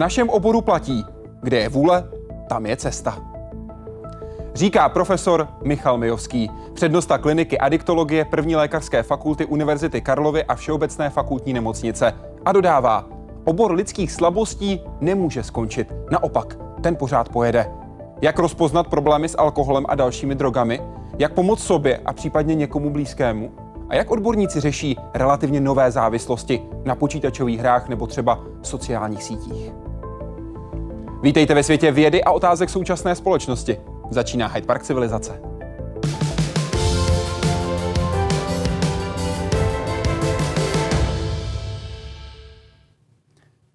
našem oboru platí, kde je vůle, tam je cesta. Říká profesor Michal Mijovský, přednosta kliniky adiktologie první lékařské fakulty Univerzity Karlovy a Všeobecné fakultní nemocnice. A dodává, obor lidských slabostí nemůže skončit. Naopak, ten pořád pojede. Jak rozpoznat problémy s alkoholem a dalšími drogami? Jak pomoct sobě a případně někomu blízkému? A jak odborníci řeší relativně nové závislosti na počítačových hrách nebo třeba sociálních sítích? Vítejte ve světě vědy a otázek současné společnosti. Začíná Hyde Park civilizace.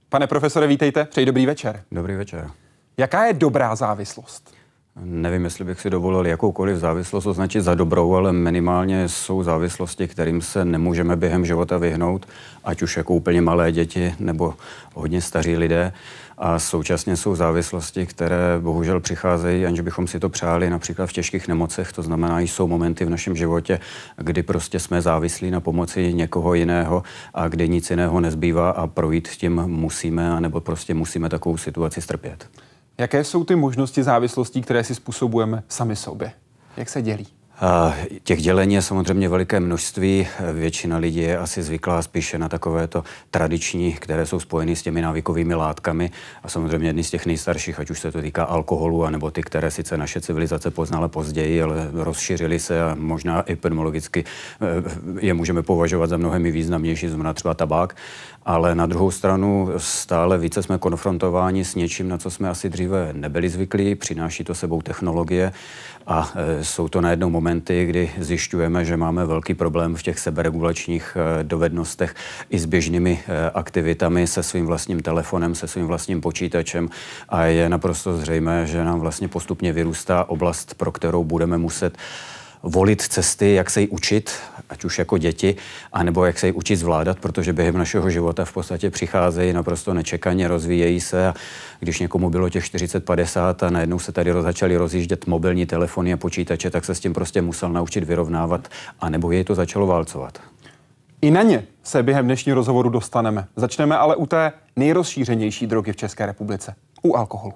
Pane profesore, vítejte, přeji dobrý večer. Dobrý večer. Jaká je dobrá závislost? Nevím, jestli bych si dovolil jakoukoliv závislost označit za dobrou, ale minimálně jsou závislosti, kterým se nemůžeme během života vyhnout, ať už jako úplně malé děti nebo hodně staří lidé. A současně jsou závislosti, které bohužel přicházejí, aniž bychom si to přáli, například v těžkých nemocech. To znamená, jsou momenty v našem životě, kdy prostě jsme závislí na pomoci někoho jiného a kdy nic jiného nezbývá a projít tím musíme, nebo prostě musíme takovou situaci strpět. Jaké jsou ty možnosti závislostí, které si způsobujeme sami sobě? Jak se dělí? Těch dělení je samozřejmě veliké množství. Většina lidí je asi zvyklá spíše na takovéto tradiční, které jsou spojeny s těmi návykovými látkami. A samozřejmě jedny z těch nejstarších, ať už se to týká alkoholu, anebo ty, které sice naše civilizace poznala později, ale rozšířily se a možná epidemiologicky eh, je můžeme považovat za mnohem významnější, znamená třeba tabák. Ale na druhou stranu stále více jsme konfrontováni s něčím, na co jsme asi dříve nebyli zvyklí. Přináší to sebou technologie a e, jsou to najednou kdy zjišťujeme, že máme velký problém v těch seberegulačních e, dovednostech i s běžnými e, aktivitami, se svým vlastním telefonem, se svým vlastním počítačem. A je naprosto zřejmé, že nám vlastně postupně vyrůstá oblast, pro kterou budeme muset volit cesty, jak se jí učit, ať už jako děti, anebo jak se jí učit zvládat, protože během našeho života v podstatě přicházejí naprosto nečekaně, rozvíjejí se a když někomu bylo těch 40-50 a najednou se tady začaly rozjíždět mobilní telefony a počítače, tak se s tím prostě musel naučit vyrovnávat, anebo jej to začalo válcovat. I na ně se během dnešního rozhovoru dostaneme. Začneme ale u té nejrozšířenější drogy v České republice, u alkoholu.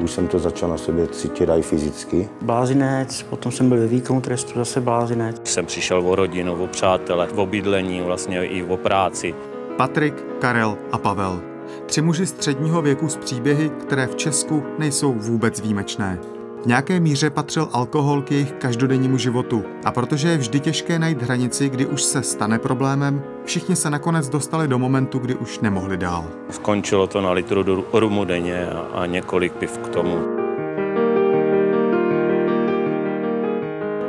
Už jsem to začal na sobě cítit i fyzicky. Blázinec, potom jsem byl ve výkonu trestu zase blázinec. Jsem přišel o rodinu, o přátele, o bydlení, vlastně i o práci. Patrik, Karel a Pavel. Tři muži středního věku z příběhy, které v Česku nejsou vůbec výjimečné. V nějaké míře patřil alkohol k jejich každodennímu životu a protože je vždy těžké najít hranici, kdy už se stane problémem, všichni se nakonec dostali do momentu, kdy už nemohli dál. Skončilo to na litru rumu denně a, a několik piv k tomu.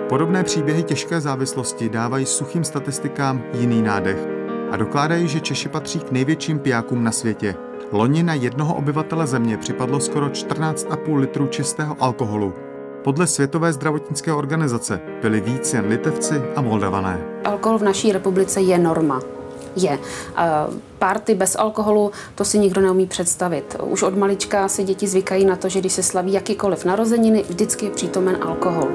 Podobné příběhy těžké závislosti dávají suchým statistikám jiný nádech a dokládají, že Češi patří k největším pijákům na světě – Loni na jednoho obyvatele země připadlo skoro 14,5 litru čistého alkoholu. Podle Světové zdravotnické organizace byli víc jen litevci a moldavané. Alkohol v naší republice je norma. Je. Párty bez alkoholu, to si nikdo neumí představit. Už od malička si děti zvykají na to, že když se slaví jakýkoliv narozeniny, vždycky je přítomen alkohol.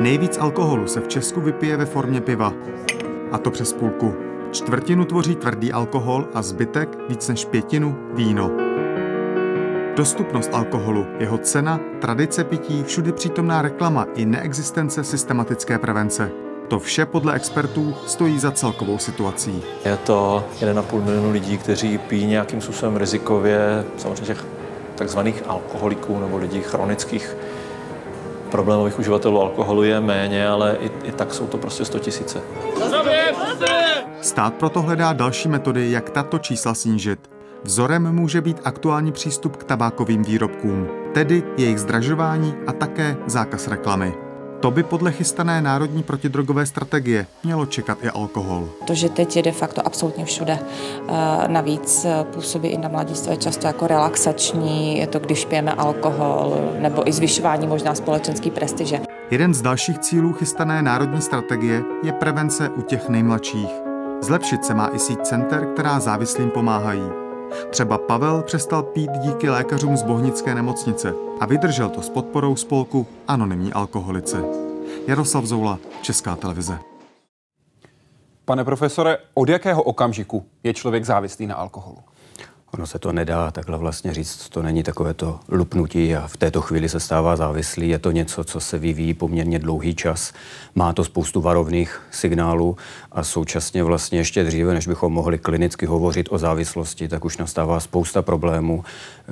Nejvíc alkoholu se v Česku vypije ve formě piva. A to přes půlku. Čtvrtinu tvoří tvrdý alkohol a zbytek, víc než pětinu, víno. Dostupnost alkoholu, jeho cena, tradice pití, všudy přítomná reklama i neexistence systematické prevence. To vše podle expertů stojí za celkovou situací. Je to 1,5 milionu lidí, kteří pijí nějakým způsobem rizikově, samozřejmě těch takzvaných alkoholiků nebo lidí chronických problémových uživatelů alkoholu je méně, ale i, i tak jsou to prostě 100 tisíce. Stát proto hledá další metody, jak tato čísla snížit. Vzorem může být aktuální přístup k tabákovým výrobkům, tedy jejich zdražování a také zákaz reklamy. To by podle chystané národní protidrogové strategie mělo čekat i alkohol. To, že teď je de facto absolutně všude. Eh, navíc eh, působí i na mladistvé často jako relaxační, je to, když pijeme alkohol, nebo i zvyšování možná společenský prestiže. Jeden z dalších cílů chystané národní strategie je prevence u těch nejmladších. Zlepšit se má i síť center, která závislým pomáhají. Třeba Pavel přestal pít díky lékařům z Bohnické nemocnice a vydržel to s podporou spolku Anonymní alkoholice. Jaroslav Zoula, Česká televize. Pane profesore, od jakého okamžiku je člověk závislý na alkoholu? Ono se to nedá takhle vlastně říct, to není takové to lupnutí a v této chvíli se stává závislý. Je to něco, co se vyvíjí poměrně dlouhý čas. Má to spoustu varovných signálů a současně vlastně ještě dříve, než bychom mohli klinicky hovořit o závislosti, tak už nastává spousta problémů,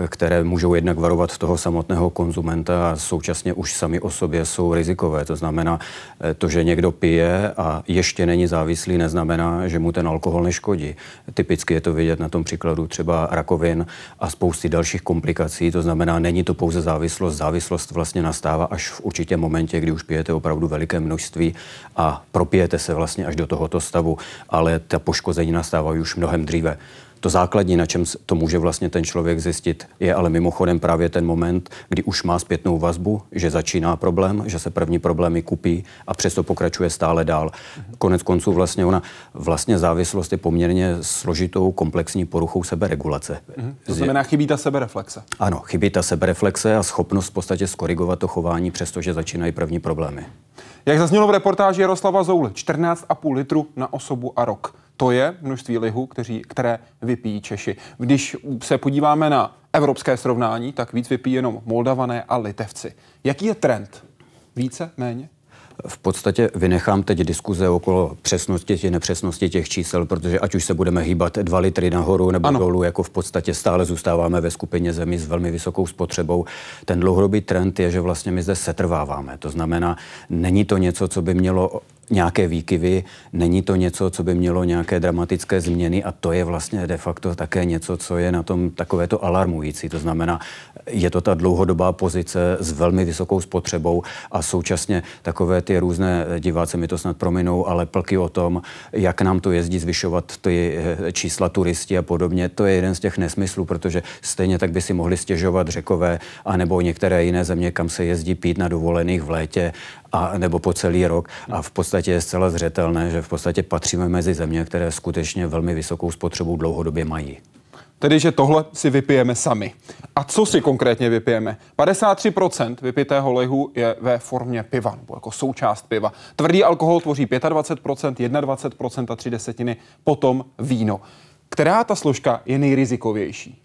které můžou jednak varovat toho samotného konzumenta a současně už sami o sobě jsou rizikové. To znamená, eh, to, že někdo pije a ještě není závislý, neznamená, že mu ten alkohol neškodí. Typicky je to vidět na tom příkladu třeba rakovin a spousty dalších komplikací. To znamená, není to pouze závislost. Závislost vlastně nastává až v určitě momentě, kdy už pijete opravdu veliké množství a propijete se vlastně až do tohoto stavu, ale ta poškození nastávají už mnohem dříve. To základní, na čem to může vlastně ten člověk zjistit, je ale mimochodem právě ten moment, kdy už má zpětnou vazbu, že začíná problém, že se první problémy kupí a přesto pokračuje stále dál. Konec konců vlastně ona, vlastně závislost je poměrně složitou komplexní poruchou seberegulace. Mhm. To znamená, chybí ta sebereflexe. Ano, chybí ta sebereflexe a schopnost v podstatě skorigovat to chování, přestože začínají první problémy. Jak zaznělo v reportáži Jaroslava Zouly, 14,5 litru na osobu a rok. To je množství lihu, kteří, které vypijí Češi. Když se podíváme na evropské srovnání, tak víc vypijí jenom Moldavané a Litevci. Jaký je trend? Více, méně? V podstatě vynechám teď diskuze okolo přesnosti či nepřesnosti těch čísel, protože ať už se budeme hýbat dva litry nahoru nebo ano. dolů, jako v podstatě stále zůstáváme ve skupině zemí s velmi vysokou spotřebou. Ten dlouhodobý trend je, že vlastně my zde setrváváme. To znamená, není to něco, co by mělo nějaké výkyvy, není to něco, co by mělo nějaké dramatické změny a to je vlastně de facto také něco, co je na tom takovéto alarmující. To znamená, je to ta dlouhodobá pozice s velmi vysokou spotřebou a současně takové ty různé diváci mi to snad prominou, ale plky o tom, jak nám to jezdí zvyšovat ty eh, čísla turisti a podobně, to je jeden z těch nesmyslů, protože stejně tak by si mohli stěžovat řekové anebo některé jiné země, kam se jezdí pít na dovolených v létě a, nebo po celý rok. A v podstatě je zcela zřetelné, že v podstatě patříme mezi země, které skutečně velmi vysokou spotřebu dlouhodobě mají. Tedy, že tohle si vypijeme sami. A co si konkrétně vypijeme? 53% vypitého lehu je ve formě piva, nebo jako součást piva. Tvrdý alkohol tvoří 25%, 21% a 3 desetiny, potom víno. Která ta složka je nejrizikovější?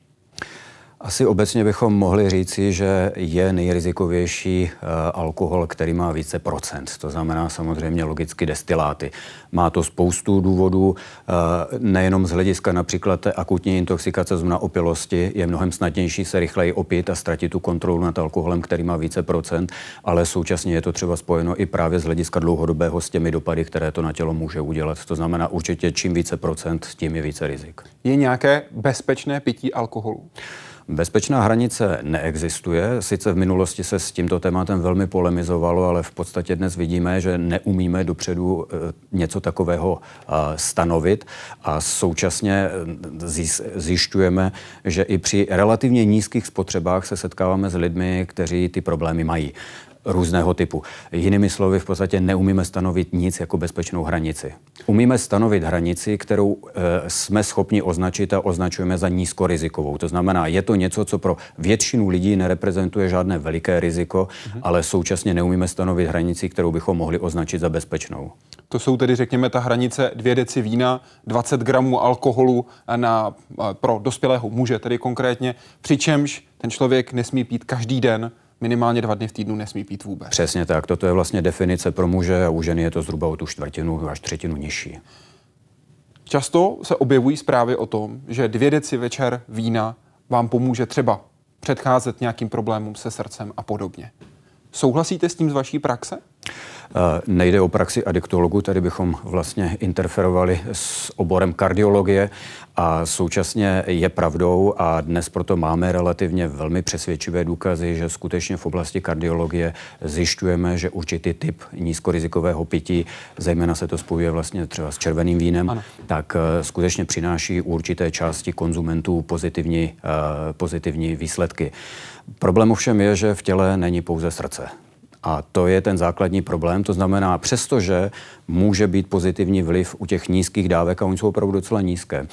Asi obecně bychom mohli říci, že je nejrizikovější uh, alkohol, který má více procent. To znamená samozřejmě logicky destiláty. Má to spoustu důvodů, uh, nejenom z hlediska například té akutní intoxikace, znamená opilosti, je mnohem snadnější se rychleji opít a ztratit tu kontrolu nad alkoholem, který má více procent, ale současně je to třeba spojeno i právě z hlediska dlouhodobého s těmi dopady, které to na tělo může udělat. To znamená určitě čím více procent, tím je více rizik. Je nějaké bezpečné pití alkoholu? Bezpečná hranice neexistuje. Sice v minulosti se s tímto tématem velmi polemizovalo, ale v podstatě dnes vidíme, že neumíme dopředu eh, něco takového eh, stanovit a současně eh, zjišťujeme, že i při relativně nízkých spotřebách se setkáváme s lidmi, kteří ty problémy mají různého typu. Jinými slovy, v podstatě neumíme stanovit nic jako bezpečnou hranici. Umíme stanovit hranici, kterou e, jsme schopni označit a označujeme za nízkorizikovou. To znamená, je to něco, co pro většinu lidí nereprezentuje žádné veliké riziko, mm-hmm. ale současně neumíme stanovit hranici, kterou bychom mohli označit za bezpečnou. To jsou tedy, řekněme, ta hranice 2 deci vína, 20 gramů alkoholu na, pro dospělého muže, tedy konkrétně, přičemž ten člověk nesmí pít každý den minimálně dva dny v týdnu nesmí pít vůbec. Přesně tak. Toto je vlastně definice pro muže a u ženy je to zhruba o tu čtvrtinu až třetinu nižší. Často se objevují zprávy o tom, že dvě deci večer vína vám pomůže třeba předcházet nějakým problémům se srdcem a podobně. Souhlasíte s tím z vaší praxe? Eh, nejde o praxi adiktologu, tady bychom vlastně interferovali s oborem kardiologie a současně je pravdou a dnes proto máme relativně velmi přesvědčivé důkazy, že skutečně v oblasti kardiologie zjišťujeme, že určitý typ nízkorizikového pití, zejména se to spojuje vlastně třeba s červeným vínem, ano. tak eh, skutečně přináší určité části konzumentů pozitivní, uh, pozitivní výsledky. Problém ovšem je, že v těle není pouze srdce. A to je ten základní problém. To znamená, přestože může být pozitivní vliv u těch nízkých dávek, a oni jsou opravdu docela nízké,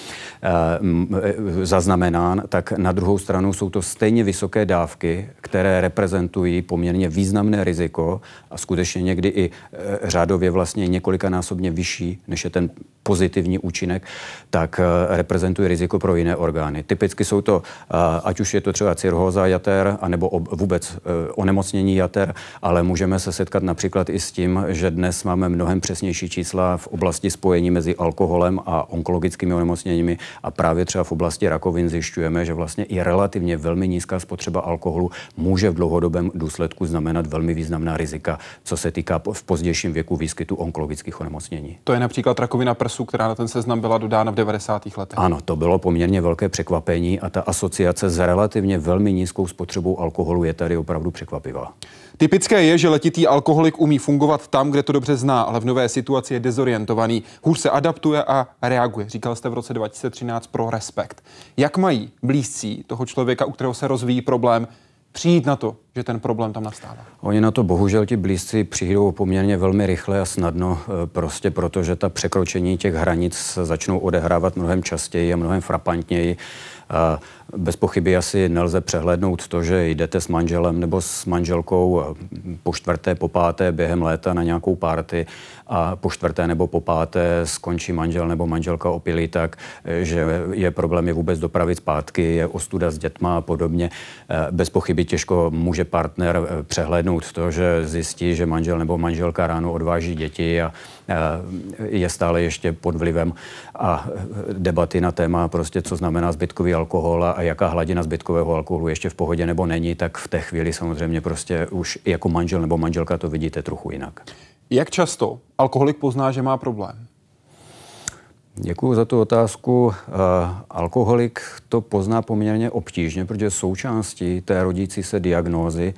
zaznamenán, tak na druhou stranu jsou to stejně vysoké dávky, které reprezentují poměrně významné riziko a skutečně někdy i řádově vlastně několikanásobně vyšší, než je ten pozitivní účinek, tak reprezentuje riziko pro jiné orgány. Typicky jsou to, ať už je to třeba cirhóza jater, anebo vůbec onemocnění jater, ale můžeme se setkat například i s tím, že dnes máme mnohem přesnější čísla v oblasti spojení mezi alkoholem a onkologickými onemocněními a právě třeba v oblasti rakovin zjišťujeme, že vlastně i relativně velmi nízká spotřeba alkoholu může v dlouhodobém důsledku znamenat velmi významná rizika, co se týká v pozdějším věku výskytu onkologických onemocnění. To je například rakovina prsu, která na ten seznam byla dodána v 90. letech. Ano, to bylo poměrně velké překvapení a ta asociace s relativně velmi nízkou spotřebou alkoholu je tady opravdu překvapivá. Typické je, že letitý alkoholik umí fungovat tam, kde to dobře zná, ale v nové situaci je dezorientovaný. Hůř se adaptuje a reaguje. Říkal jste v roce 2013 pro respekt. Jak mají blízcí toho člověka, u kterého se rozvíjí problém, přijít na to, že ten problém tam nastává? Oni na to bohužel ti blízci přijdou poměrně velmi rychle a snadno, e, prostě protože ta překročení těch hranic začnou odehrávat mnohem častěji a mnohem frapantněji. Bez pochyby asi nelze přehlednout to, že jdete s manželem nebo s manželkou po čtvrté, po páté během léta na nějakou párty a po čtvrté nebo po páté skončí manžel nebo manželka opilý tak, že je problém je vůbec dopravit zpátky, je ostuda s dětma a podobně. Bez pochyby těžko může partner přehlednout to, že zjistí, že manžel nebo manželka ráno odváží děti a je stále ještě pod vlivem a debaty na téma prostě, co znamená zbytkový alkohol a jaká hladina zbytkového alkoholu ještě v pohodě nebo není, tak v té chvíli samozřejmě prostě už jako manžel nebo manželka to vidíte trochu jinak. Jak často alkoholik pozná, že má problém? Děkuji za tu otázku. Uh, alkoholik to pozná poměrně obtížně, protože součástí té rodící se diagnózy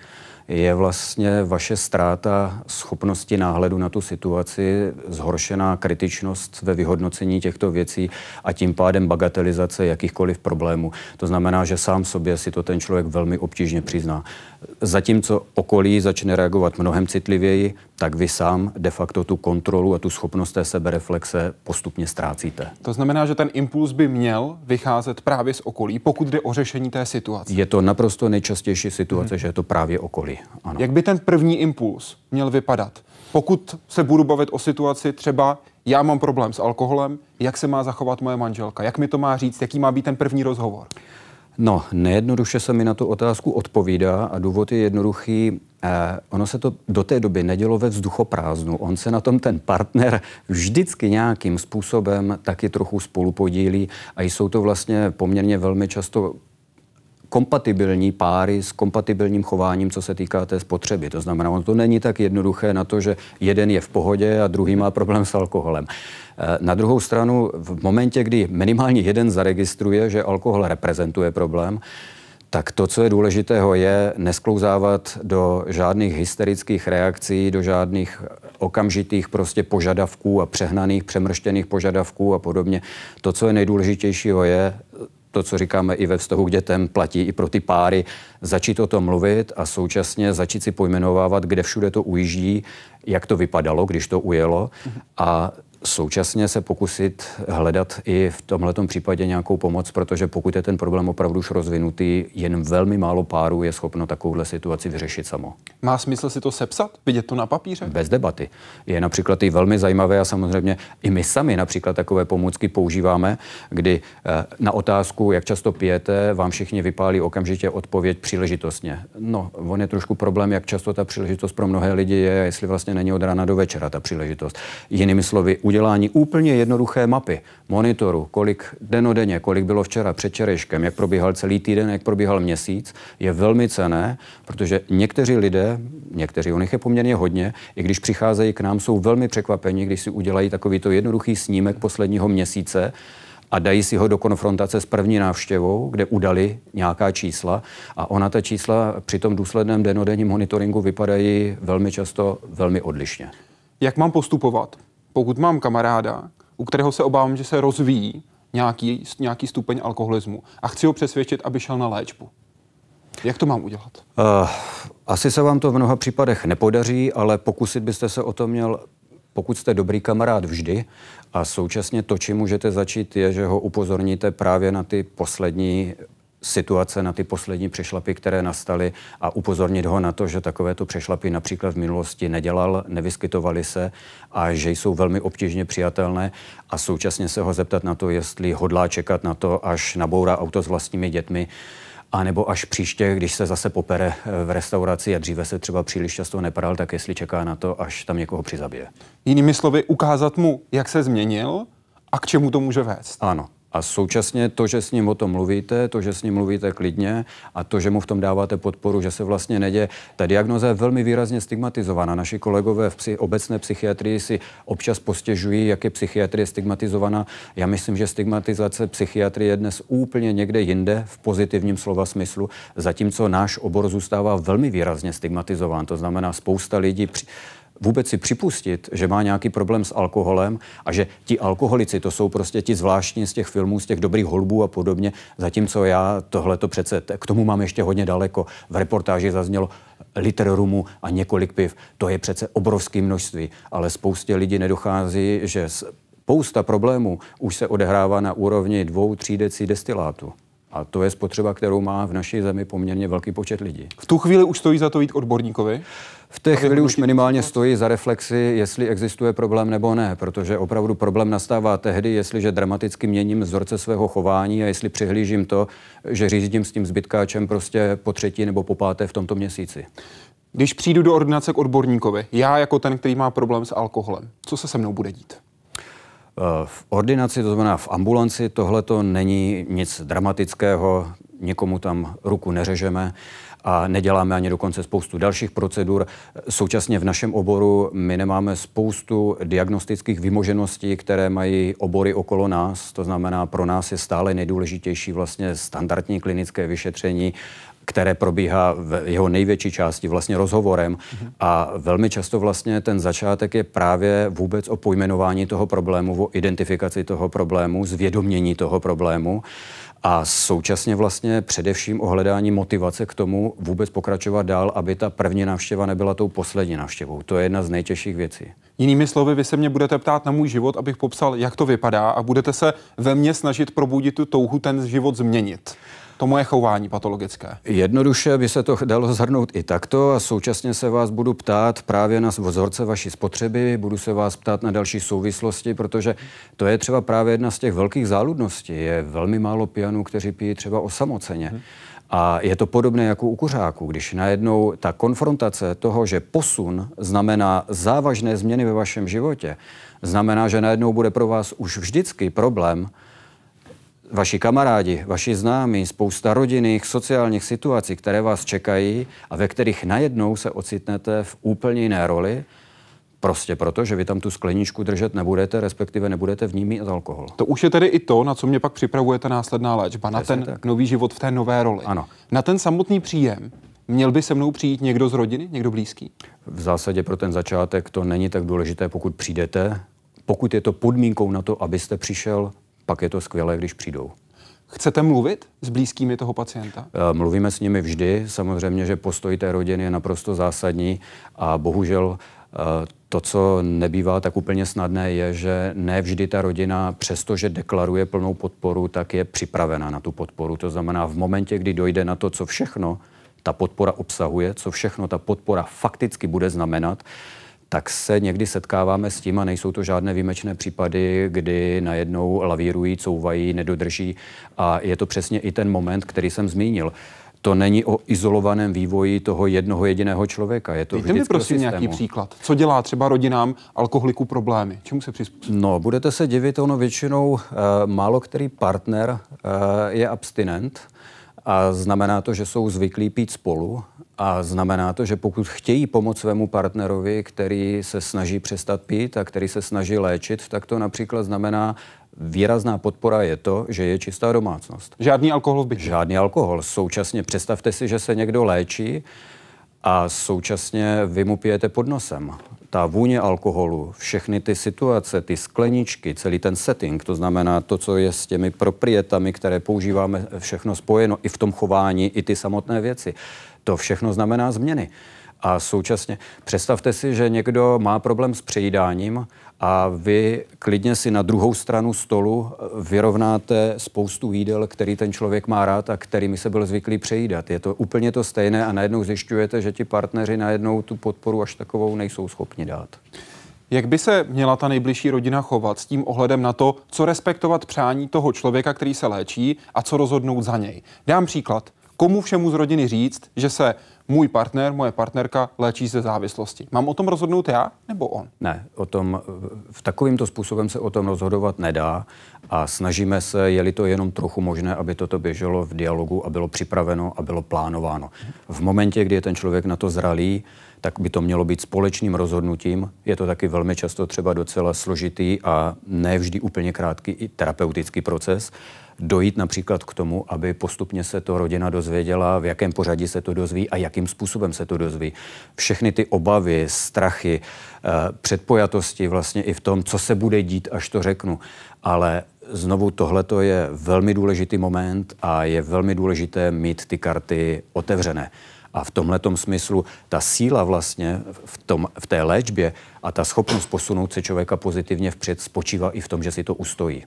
je vlastně vaše ztráta schopnosti náhledu na tu situaci, zhoršená kritičnost ve vyhodnocení těchto věcí a tím pádem bagatelizace jakýchkoliv problémů. To znamená, že sám sobě si to ten člověk velmi obtížně přizná. Zatímco okolí začne reagovat mnohem citlivěji, tak vy sám de facto tu kontrolu a tu schopnost té sebereflexe postupně ztrácíte. To znamená, že ten impuls by měl vycházet právě z okolí, pokud jde o řešení té situace. Je to naprosto nejčastější situace, hmm. že je to právě okolí. Ano. Jak by ten první impuls měl vypadat? Pokud se budu bavit o situaci třeba já mám problém s alkoholem, jak se má zachovat moje manželka, jak mi to má říct, jaký má být ten první rozhovor? No, nejednoduše se mi na tu otázku odpovídá a důvod je jednoduchý. Eh, ono se to do té doby nedělo ve vzduchoprázdnu. On se na tom ten partner vždycky nějakým způsobem taky trochu spolupodílí a jsou to vlastně poměrně velmi často kompatibilní páry s kompatibilním chováním, co se týká té spotřeby. To znamená, ono to není tak jednoduché na to, že jeden je v pohodě a druhý má problém s alkoholem. Eh, na druhou stranu, v momentě, kdy minimálně jeden zaregistruje, že alkohol reprezentuje problém, tak to, co je důležitého, je nesklouzávat do žádných hysterických reakcí, do žádných okamžitých prostě požadavků a přehnaných, přemrštěných požadavků a podobně. To, co je nejdůležitějšího, je to, co říkáme i ve vztahu k dětem, platí i pro ty páry, začít o tom mluvit a současně začít si pojmenovávat, kde všude to ujíždí, jak to vypadalo, když to ujelo. A současně se pokusit hledat i v tomhle případě nějakou pomoc, protože pokud je ten problém opravdu už rozvinutý, jen velmi málo párů je schopno takovouhle situaci vyřešit samo. Má smysl si to sepsat, vidět to na papíře? Bez debaty. Je například i velmi zajímavé a samozřejmě i my sami například takové pomůcky používáme, kdy eh, na otázku, jak často pijete, vám všichni vypálí okamžitě odpověď příležitostně. No, on je trošku problém, jak často ta příležitost pro mnohé lidi je, jestli vlastně není od rána do večera ta příležitost. Jinými slovy, udělání úplně jednoduché mapy, monitoru, kolik denodenně, kolik bylo včera, předčerejškem, jak probíhal celý týden, jak probíhal měsíc, je velmi cené, protože někteří lidé, někteří, on je poměrně hodně, i když přicházejí k nám, jsou velmi překvapeni, když si udělají takovýto jednoduchý snímek posledního měsíce, a dají si ho do konfrontace s první návštěvou, kde udali nějaká čísla a ona ta čísla při tom důsledném denodenním monitoringu vypadají velmi často velmi odlišně. Jak mám postupovat? Pokud mám kamaráda, u kterého se obávám, že se rozvíjí nějaký, nějaký stupeň alkoholismu a chci ho přesvědčit, aby šel na léčbu. Jak to mám udělat? Uh, asi se vám to v mnoha případech nepodaří, ale pokusit byste se o to měl pokud jste dobrý kamarád vždy a současně to, čím můžete začít, je, že ho upozorníte právě na ty poslední situace, na ty poslední přešlapy, které nastaly a upozornit ho na to, že takovéto přešlapy například v minulosti nedělal, nevyskytovaly se a že jsou velmi obtížně přijatelné a současně se ho zeptat na to, jestli hodlá čekat na to, až nabourá auto s vlastními dětmi, a nebo až příště, když se zase popere v restauraci a dříve se třeba příliš často neparal, tak jestli čeká na to, až tam někoho přizabije. Jinými slovy, ukázat mu, jak se změnil a k čemu to může vést. Ano. A současně to, že s ním o tom mluvíte, to, že s ním mluvíte klidně a to, že mu v tom dáváte podporu, že se vlastně neděje. Ta diagnoza je velmi výrazně stigmatizovaná. Naši kolegové v psy, obecné psychiatrii si občas postěžují, jak je psychiatrie stigmatizovaná. Já myslím, že stigmatizace psychiatrie je dnes úplně někde jinde v pozitivním slova smyslu, zatímco náš obor zůstává velmi výrazně stigmatizován. To znamená, spousta lidí při vůbec si připustit, že má nějaký problém s alkoholem a že ti alkoholici, to jsou prostě ti zvláštní z těch filmů, z těch dobrých holbů a podobně, zatímco já tohle to přece, k tomu mám ještě hodně daleko. V reportáži zaznělo liter rumu a několik piv. To je přece obrovské množství, ale spoustě lidí nedochází, že spousta problémů už se odehrává na úrovni dvou, tří decí destilátu. A to je spotřeba, kterou má v naší zemi poměrně velký počet lidí. V tu chvíli už stojí za to jít odborníkovi? V té chvíli už minimálně stojí za reflexi, jestli existuje problém nebo ne, protože opravdu problém nastává tehdy, jestliže dramaticky měním vzorce svého chování a jestli přihlížím to, že řídím s tím zbytkáčem prostě po třetí nebo po páté v tomto měsíci. Když přijdu do ordinace k odborníkovi, já jako ten, který má problém s alkoholem, co se se mnou bude dít? Eh, v ordinaci, to znamená v ambulanci, tohle to není nic dramatického, nikomu tam ruku neřežeme a neděláme ani dokonce spoustu dalších procedur. Současně v našem oboru my nemáme spoustu diagnostických vymožeností, které mají obory okolo nás. To znamená, pro nás je stále nejdůležitější vlastně standardní klinické vyšetření které probíhá v jeho největší části vlastně rozhovorem a velmi často vlastně ten začátek je právě vůbec o pojmenování toho problému, o identifikaci toho problému, zvědomění toho problému a současně vlastně především o hledání motivace k tomu vůbec pokračovat dál, aby ta první návštěva nebyla tou poslední návštěvou. To je jedna z nejtěžších věcí. Jinými slovy, vy se mě budete ptát na můj život, abych popsal, jak to vypadá a budete se ve mně snažit probudit tu touhu ten život změnit to moje chování patologické? Jednoduše by se to dalo zhrnout i takto a současně se vás budu ptát právě na vzorce vaší spotřeby, budu se vás ptát na další souvislosti, protože to je třeba právě jedna z těch velkých záludností. Je velmi málo pianů, kteří pijí třeba osamoceně. Hmm. A je to podobné jako u kuřáků, když najednou ta konfrontace toho, že posun znamená závažné změny ve vašem životě, znamená, že najednou bude pro vás už vždycky problém vaši kamarádi, vaši známí, spousta rodinných, sociálních situací, které vás čekají a ve kterých najednou se ocitnete v úplně jiné roli, Prostě proto, že vy tam tu skleničku držet nebudete, respektive nebudete v ní mít alkohol. To už je tedy i to, na co mě pak připravuje ta následná léčba, na ten tak. nový život v té nové roli. Ano. Na ten samotný příjem Měl by se mnou přijít někdo z rodiny, někdo blízký? V zásadě pro ten začátek to není tak důležité, pokud přijdete. Pokud je to podmínkou na to, abyste přišel, pak je to skvělé, když přijdou. Chcete mluvit s blízkými toho pacienta? Eh, mluvíme s nimi vždy. Samozřejmě, že postoj té rodiny je naprosto zásadní a bohužel eh, to, co nebývá tak úplně snadné, je, že ne vždy ta rodina, přestože deklaruje plnou podporu, tak je připravena na tu podporu. To znamená, v momentě, kdy dojde na to, co všechno ta podpora obsahuje, co všechno ta podpora fakticky bude znamenat, tak se někdy setkáváme s tím, a nejsou to žádné výjimečné případy, kdy najednou lavírují, couvají, nedodrží. A je to přesně i ten moment, který jsem zmínil to není o izolovaném vývoji toho jednoho jediného člověka. Je to Dejte mi prosím nějaký příklad. Co dělá třeba rodinám alkoholiků problémy? Čemu se přizpůsobí? No, budete se divit, ono většinou uh, málo který partner uh, je abstinent a znamená to, že jsou zvyklí pít spolu a znamená to, že pokud chtějí pomoct svému partnerovi, který se snaží přestat pít a který se snaží léčit, tak to například znamená výrazná podpora je to, že je čistá domácnost. Žádný alkohol v bytě? Žádný alkohol. Současně představte si, že se někdo léčí a současně vy mu pijete pod nosem ta vůně alkoholu, všechny ty situace, ty skleničky, celý ten setting, to znamená to, co je s těmi proprietami, které používáme, všechno spojeno i v tom chování, i ty samotné věci, to všechno znamená změny. A současně představte si, že někdo má problém s přejídáním a vy klidně si na druhou stranu stolu vyrovnáte spoustu jídel, který ten člověk má rád a kterými se byl zvyklý přejídat. Je to úplně to stejné a najednou zjišťujete, že ti partneři najednou tu podporu až takovou nejsou schopni dát. Jak by se měla ta nejbližší rodina chovat s tím ohledem na to, co respektovat přání toho člověka, který se léčí a co rozhodnout za něj? Dám příklad. Komu všemu z rodiny říct, že se můj partner, moje partnerka léčí ze závislosti? Mám o tom rozhodnout já nebo on? Ne, o tom, v takovýmto způsobem se o tom rozhodovat nedá a snažíme se, je-li to jenom trochu možné, aby toto běželo v dialogu a bylo připraveno a bylo plánováno. V momentě, kdy je ten člověk na to zralý, tak by to mělo být společným rozhodnutím. Je to taky velmi často třeba docela složitý a ne vždy úplně krátký i terapeutický proces. Dojít například k tomu, aby postupně se to rodina dozvěděla, v jakém pořadí se to dozví a jakým způsobem se to dozví. Všechny ty obavy, strachy, eh, předpojatosti vlastně i v tom, co se bude dít, až to řeknu. Ale znovu tohle je velmi důležitý moment a je velmi důležité mít ty karty otevřené. A v tomhle smyslu ta síla vlastně v, tom, v té léčbě a ta schopnost posunout se člověka pozitivně vpřed spočívá i v tom, že si to ustojí.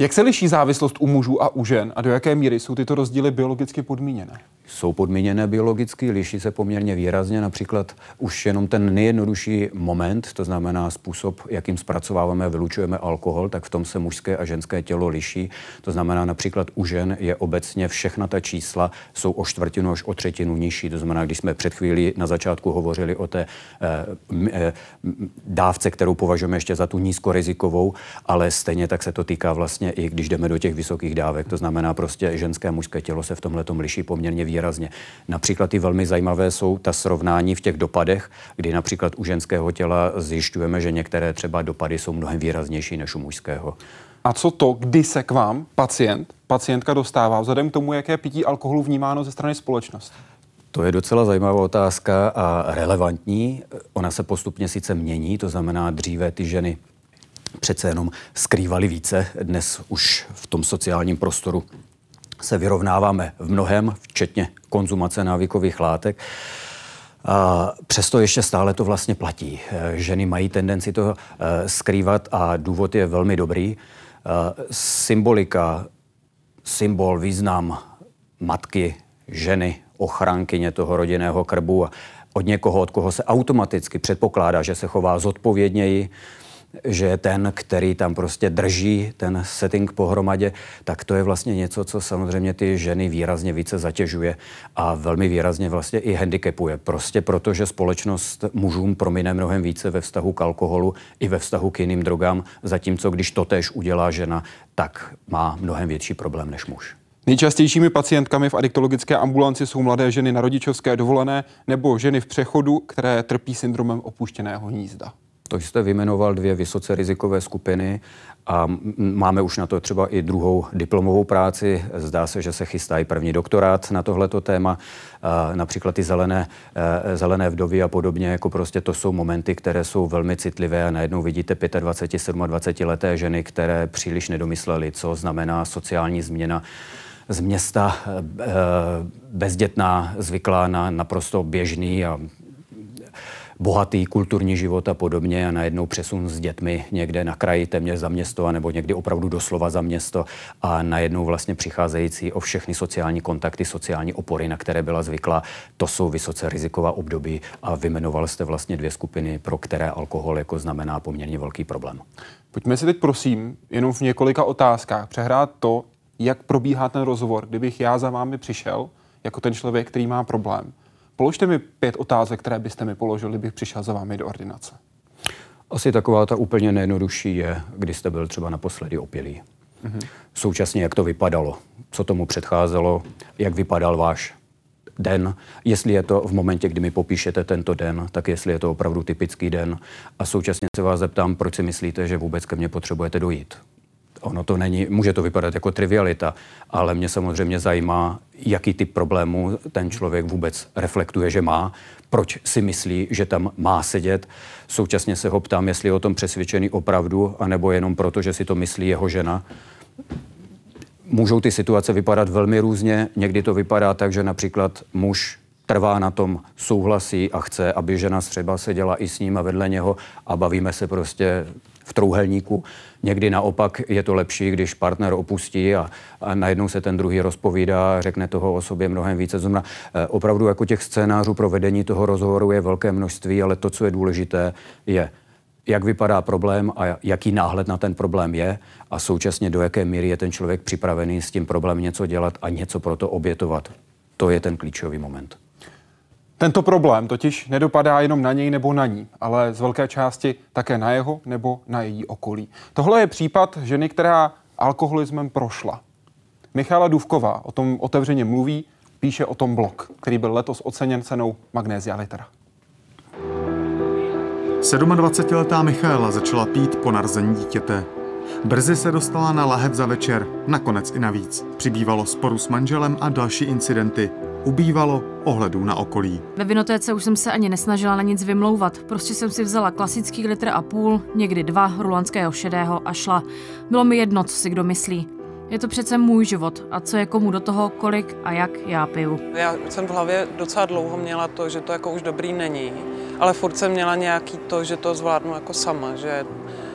Jak se liší závislost u mužů a u žen a do jaké míry jsou tyto rozdíly biologicky podmíněné? jsou podmíněné biologicky, liší se poměrně výrazně. Například už jenom ten nejjednodušší moment, to znamená způsob, jakým zpracováváme, vylučujeme alkohol, tak v tom se mužské a ženské tělo liší. To znamená například u žen je obecně všechna ta čísla jsou o čtvrtinu až o třetinu nižší. To znamená, když jsme před chvíli na začátku hovořili o té eh, eh, dávce, kterou považujeme ještě za tu nízkorizikovou, ale stejně tak se to týká vlastně i když jdeme do těch vysokých dávek. To znamená prostě ženské a mužské tělo se v tomhle liší poměrně výrazně výrazně. Například i velmi zajímavé jsou ta srovnání v těch dopadech, kdy například u ženského těla zjišťujeme, že některé třeba dopady jsou mnohem výraznější než u mužského. A co to, kdy se k vám pacient, pacientka dostává, vzhledem k tomu, jaké pití alkoholu vnímáno ze strany společnosti? To je docela zajímavá otázka a relevantní. Ona se postupně sice mění, to znamená dříve ty ženy přece jenom skrývaly více. Dnes už v tom sociálním prostoru se vyrovnáváme v mnohem, včetně konzumace návykových látek. A přesto ještě stále to vlastně platí. Ženy mají tendenci to eh, skrývat a důvod je velmi dobrý. Eh, symbolika, symbol, význam matky, ženy, ochránkyně toho rodinného krbu a od někoho, od koho se automaticky předpokládá, že se chová zodpovědněji, že je ten, který tam prostě drží ten setting pohromadě, tak to je vlastně něco, co samozřejmě ty ženy výrazně více zatěžuje a velmi výrazně vlastně i handicapuje. Prostě proto, že společnost mužům promine mnohem více ve vztahu k alkoholu i ve vztahu k jiným drogám, zatímco když to tež udělá žena, tak má mnohem větší problém než muž. Nejčastějšími pacientkami v adiktologické ambulanci jsou mladé ženy na rodičovské dovolené nebo ženy v přechodu, které trpí syndromem opuštěného hnízda. To jste vyjmenoval dvě vysoce rizikové skupiny a máme už na to třeba i druhou diplomovou práci. Zdá se, že se chystá i první doktorát na tohleto téma. Například ty zelené, e, zelené vdovy a podobně, jako prostě to jsou momenty, které jsou velmi citlivé a najednou vidíte 25, 27 leté ženy, které příliš nedomysleli, co znamená sociální změna z města e, e, bezdětná, zvyklá na naprosto běžný a bohatý kulturní život a podobně a najednou přesun s dětmi někde na kraji téměř za město, nebo někdy opravdu doslova za město. A najednou vlastně přicházející o všechny sociální kontakty, sociální opory, na které byla zvyklá, to jsou vysoce riziková období a vymenoval jste vlastně dvě skupiny, pro které alkohol jako znamená poměrně velký problém. Pojďme si teď prosím jenom v několika otázkách přehrát to, jak probíhá ten rozhovor, kdybych já za vámi přišel jako ten člověk, který má problém Položte mi pět otázek, které byste mi položili, kdybych přišel za vámi do ordinace. Asi taková ta úplně nejjednodušší je, kdy jste byl třeba naposledy opilý. Mm-hmm. Současně, jak to vypadalo, co tomu předcházelo, jak vypadal váš den, jestli je to v momentě, kdy mi popíšete tento den, tak jestli je to opravdu typický den. A současně se vás zeptám, proč si myslíte, že vůbec ke mně potřebujete dojít. Ono to není, může to vypadat jako trivialita, ale mě samozřejmě zajímá, jaký typ problémů ten člověk vůbec reflektuje, že má, proč si myslí, že tam má sedět. Současně se ho ptám, jestli je o tom přesvědčený opravdu, anebo jenom proto, že si to myslí jeho žena. Můžou ty situace vypadat velmi různě. Někdy to vypadá tak, že například muž trvá na tom, souhlasí a chce, aby žena třeba seděla i s ním a vedle něho a bavíme se prostě v trouhelníku. Někdy naopak je to lepší, když partner opustí a, a najednou se ten druhý rozpovídá a řekne toho o sobě mnohem více. Znamená, eh, opravdu jako těch scénářů pro vedení toho rozhovoru je velké množství, ale to, co je důležité, je jak vypadá problém a jaký náhled na ten problém je a současně do jaké míry je ten člověk připravený s tím problémem něco dělat a něco pro to obětovat. To je ten klíčový moment. Tento problém totiž nedopadá jenom na něj nebo na ní, ale z velké části také na jeho nebo na její okolí. Tohle je případ ženy, která alkoholismem prošla. Michála Důvková o tom otevřeně mluví, píše o tom blog, který byl letos oceněn cenou Magnézia Litera. 27-letá Michaela začala pít po narození dítěte. Brzy se dostala na lahev za večer, nakonec i navíc. Přibývalo sporu s manželem a další incidenty. Ubývalo ohledů na okolí. Ve vinotéce už jsem se ani nesnažila na nic vymlouvat. Prostě jsem si vzala klasický litr a půl, někdy dva, rulanského šedého a šla. Bylo mi jedno, co si kdo myslí. Je to přece můj život a co je komu do toho, kolik a jak já piju. Já jsem v hlavě docela dlouho měla to, že to jako už dobrý není, ale furt jsem měla nějaký to, že to zvládnu jako sama, že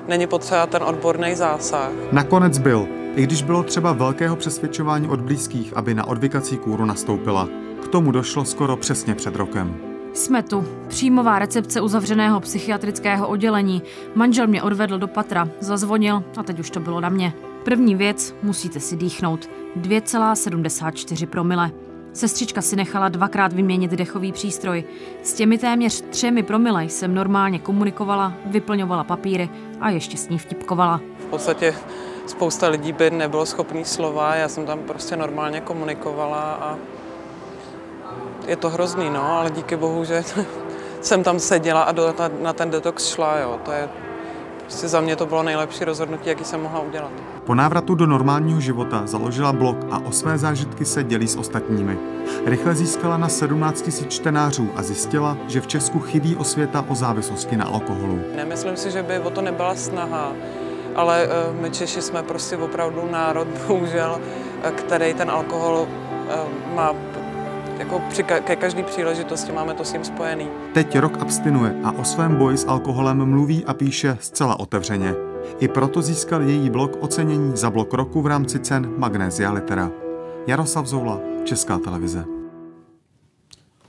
není potřeba ten odborný zásah. Nakonec byl, i když bylo třeba velkého přesvědčování od blízkých, aby na odvykací kůru nastoupila. K tomu došlo skoro přesně před rokem. Jsme tu. Příjmová recepce uzavřeného psychiatrického oddělení. Manžel mě odvedl do patra, zazvonil a teď už to bylo na mě. První věc, musíte si dýchnout. 2,74 promile. Sestřička si nechala dvakrát vyměnit dechový přístroj. S těmi téměř třemi promile jsem normálně komunikovala, vyplňovala papíry a ještě s ní vtipkovala. V podstatě spousta lidí by nebylo schopný slova, já jsem tam prostě normálně komunikovala a je to hrozný, no, ale díky bohu, že jsem tam seděla a na ten detox šla, jo, to je, prostě za mě to bylo nejlepší rozhodnutí, jaký jsem mohla udělat. Po návratu do normálního života založila blog a o své zážitky se dělí s ostatními. Rychle získala na 17 000 čtenářů a zjistila, že v Česku chybí osvěta o závislosti na alkoholu. Nemyslím si, že by o to nebyla snaha, ale uh, my Češi jsme prostě opravdu národ, bohužel, který ten alkohol uh, má jako při ka- ke každé příležitosti máme to s tím spojený. Teď rok abstinuje a o svém boji s alkoholem mluví a píše zcela otevřeně. I proto získal její blog ocenění za blok roku v rámci cen Magnézia Litera. Jaroslav Zoula, Česká televize.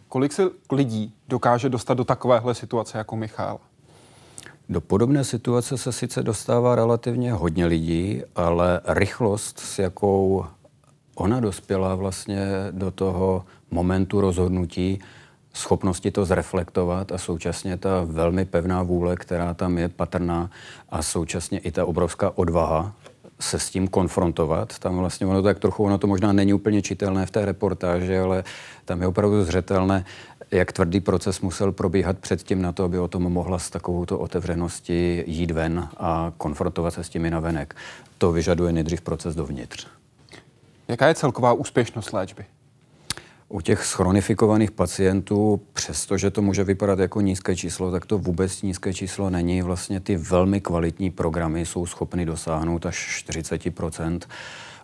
Kolik se lidí dokáže dostat do takovéhle situace jako Michal? Do podobné situace se sice dostává relativně hodně lidí, ale rychlost, s jakou ona dospěla vlastně do toho momentu rozhodnutí, schopnosti to zreflektovat a současně ta velmi pevná vůle, která tam je patrná a současně i ta obrovská odvaha se s tím konfrontovat. Tam vlastně ono tak trochu, ono to možná není úplně čitelné v té reportáži, ale tam je opravdu zřetelné, jak tvrdý proces musel probíhat předtím na to, aby o tom mohla s takovouto otevřeností jít ven a konfrontovat se s těmi navenek. To vyžaduje nejdřív proces dovnitř. Jaká je celková úspěšnost léčby? U těch schronifikovaných pacientů, přestože to může vypadat jako nízké číslo, tak to vůbec nízké číslo není. Vlastně ty velmi kvalitní programy jsou schopny dosáhnout až 40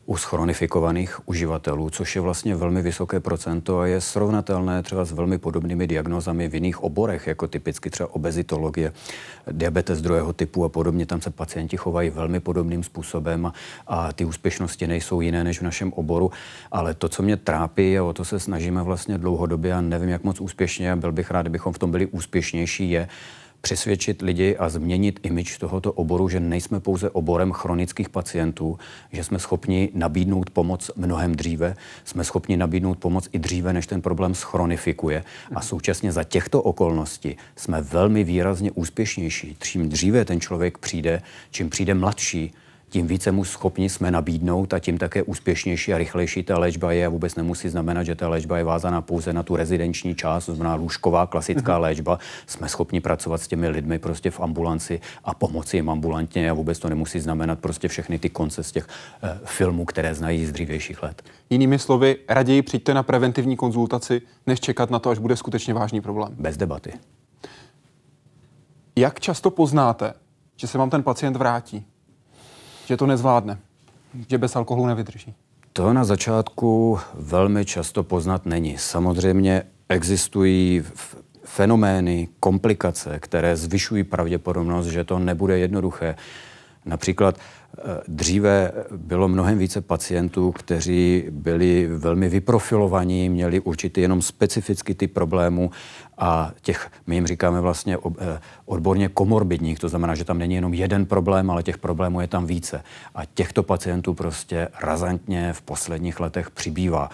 u schronifikovaných uživatelů, což je vlastně velmi vysoké procento a je srovnatelné třeba s velmi podobnými diagnózami v jiných oborech, jako typicky třeba obezitologie, diabetes druhého typu a podobně. Tam se pacienti chovají velmi podobným způsobem a, ty úspěšnosti nejsou jiné než v našem oboru. Ale to, co mě trápí, a o to se snažíme vlastně dlouhodobě a nevím, jak moc úspěšně, a byl bych rád, kdybychom v tom byli úspěšnější, je, přesvědčit lidi a změnit imič tohoto oboru, že nejsme pouze oborem chronických pacientů, že jsme schopni nabídnout pomoc mnohem dříve, jsme schopni nabídnout pomoc i dříve, než ten problém schronifikuje. A současně za těchto okolností jsme velmi výrazně úspěšnější. Čím dříve ten člověk přijde, čím přijde mladší, tím více mu schopni jsme nabídnout a tím také úspěšnější a rychlejší ta léčba je a vůbec nemusí znamenat, že ta léčba je vázaná pouze na tu rezidenční část, to znamená lůžková klasická mm-hmm. léčba. Jsme schopni pracovat s těmi lidmi prostě v ambulanci a pomoci jim ambulantně a vůbec to nemusí znamenat prostě všechny ty konce z těch eh, filmů, které znají z dřívějších let. Jinými slovy, raději přijďte na preventivní konzultaci, než čekat na to, až bude skutečně vážný problém. Bez debaty. Jak často poznáte, že se vám ten pacient vrátí? Že to nezvládne, že bez alkoholu nevydrží? To na začátku velmi často poznat není. Samozřejmě existují fenomény, komplikace, které zvyšují pravděpodobnost, že to nebude jednoduché. Například eh, dříve bylo mnohem více pacientů, kteří byli velmi vyprofilovaní, měli určitý jenom specifický typ problémů a těch, my jim říkáme vlastně eh, odborně komorbidních, to znamená, že tam není jenom jeden problém, ale těch problémů je tam více. A těchto pacientů prostě razantně v posledních letech přibývá.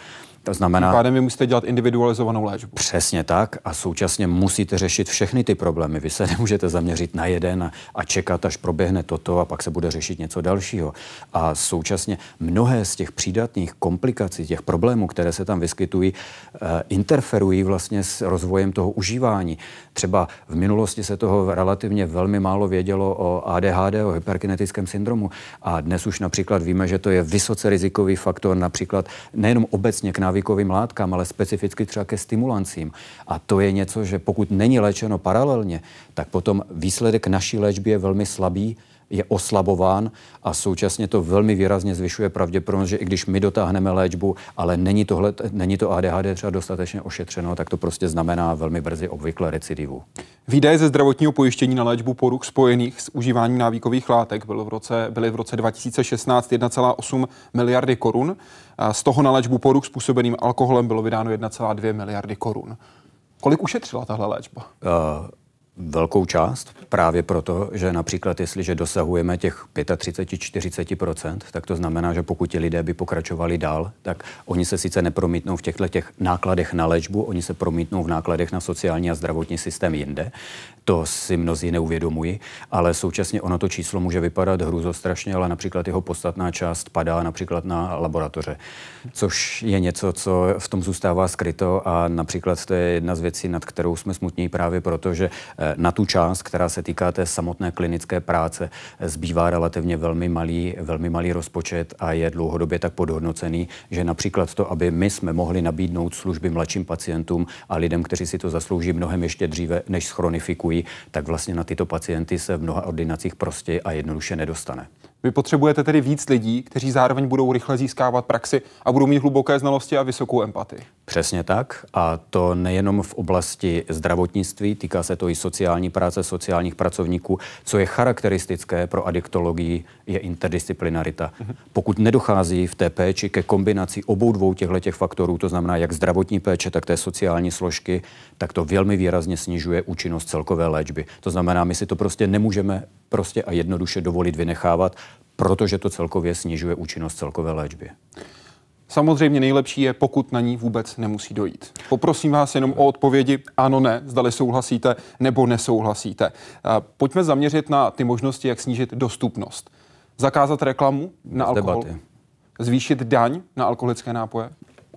To znamená... Tím pádem vy musíte dělat individualizovanou léčbu. Přesně tak a současně musíte řešit všechny ty problémy. Vy se nemůžete zaměřit na jeden a, a čekat, až proběhne toto a pak se bude řešit něco dalšího. A současně mnohé z těch přídatných komplikací, těch problémů, které se tam vyskytují, uh, interferují vlastně s rozvojem toho užívání. Třeba v minulosti se toho relativně velmi málo vědělo o ADHD, o hyperkinetickém syndromu a dnes už například víme, že to je vysoce rizikový faktor například nejenom obecně k návykovým látkám, ale specificky třeba ke stimulancím. A to je něco, že pokud není léčeno paralelně, tak potom výsledek naší léčby je velmi slabý je oslabován a současně to velmi výrazně zvyšuje pravděpodobnost, že i když my dotáhneme léčbu, ale není, tohle, není to ADHD třeba dostatečně ošetřeno, tak to prostě znamená velmi brzy obvykle recidivu. Výdaje ze zdravotního pojištění na léčbu poruch spojených s užíváním návykových látek byly v roce, byly v roce 2016 1,8 miliardy korun. Z toho na léčbu poruch způsobeným alkoholem bylo vydáno 1,2 miliardy korun. Kolik ušetřila tahle léčba? Uh, velkou část, právě proto, že například jestliže dosahujeme těch 35-40%, tak to znamená, že pokud ti lidé by pokračovali dál, tak oni se sice nepromítnou v těchto těch nákladech na léčbu, oni se promítnou v nákladech na sociální a zdravotní systém jinde. To si mnozí neuvědomují, ale současně ono to číslo může vypadat hrůzostrašně, ale například jeho podstatná část padá například na laboratoře, což je něco, co v tom zůstává skryto a například to je jedna z věcí, nad kterou jsme smutní právě proto, že eh, na tu část, která se týká té samotné klinické práce, zbývá relativně velmi malý, velmi malý rozpočet a je dlouhodobě tak podhodnocený, že například to, aby my jsme mohli nabídnout služby mladším pacientům a lidem, kteří si to zaslouží mnohem ještě dříve, než schronifikují, tak vlastně na tyto pacienty se v mnoha ordinacích prostě a jednoduše nedostane. Vy potřebujete tedy víc lidí, kteří zároveň budou rychle získávat praxi a budou mít hluboké znalosti a vysokou empatii. Přesně tak. A to nejenom v oblasti zdravotnictví, týká se to i sociální práce, sociálních pracovníků. Co je charakteristické pro adiktologii, je interdisciplinarita. Mhm. Pokud nedochází v té péči ke kombinaci obou dvou těchto faktorů, to znamená jak zdravotní péče, tak té sociální složky, tak to velmi výrazně snižuje účinnost celkové léčby. To znamená, my si to prostě nemůžeme prostě a jednoduše dovolit vynechávat, protože to celkově snižuje účinnost celkové léčby. Samozřejmě nejlepší je, pokud na ní vůbec nemusí dojít. Poprosím vás jenom o odpovědi ano, ne, zdali souhlasíte nebo nesouhlasíte. Pojďme zaměřit na ty možnosti, jak snížit dostupnost. Zakázat reklamu na alkohol? Debaty. Zvýšit daň na alkoholické nápoje?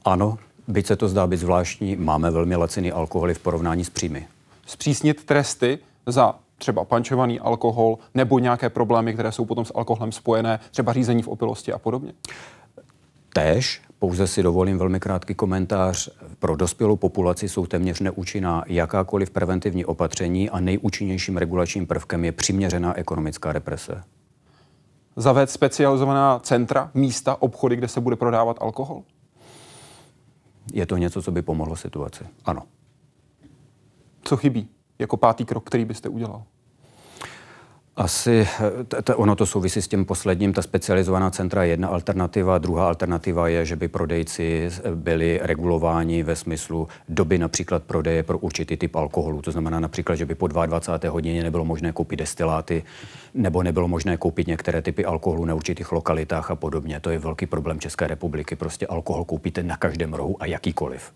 Ano, byť se to zdá být zvláštní, máme velmi laciný alkoholy v porovnání s příjmy. Zpřísnit tresty za třeba pančovaný alkohol nebo nějaké problémy, které jsou potom s alkoholem spojené, třeba řízení v opilosti a podobně? Též, pouze si dovolím velmi krátký komentář. Pro dospělou populaci jsou téměř neúčinná jakákoliv preventivní opatření a nejúčinnějším regulačním prvkem je přiměřená ekonomická represe. Zavést specializovaná centra, místa, obchody, kde se bude prodávat alkohol? Je to něco, co by pomohlo situaci. Ano. Co chybí jako pátý krok, který byste udělal? Asi t- t- ono to souvisí s tím posledním. Ta specializovaná centra je jedna alternativa. Druhá alternativa je, že by prodejci byli regulováni ve smyslu doby například prodeje pro určitý typ alkoholu. To znamená například, že by po 22. hodině nebylo možné koupit destiláty nebo nebylo možné koupit některé typy alkoholu na určitých lokalitách a podobně. To je velký problém České republiky. Prostě alkohol koupíte na každém rohu a jakýkoliv.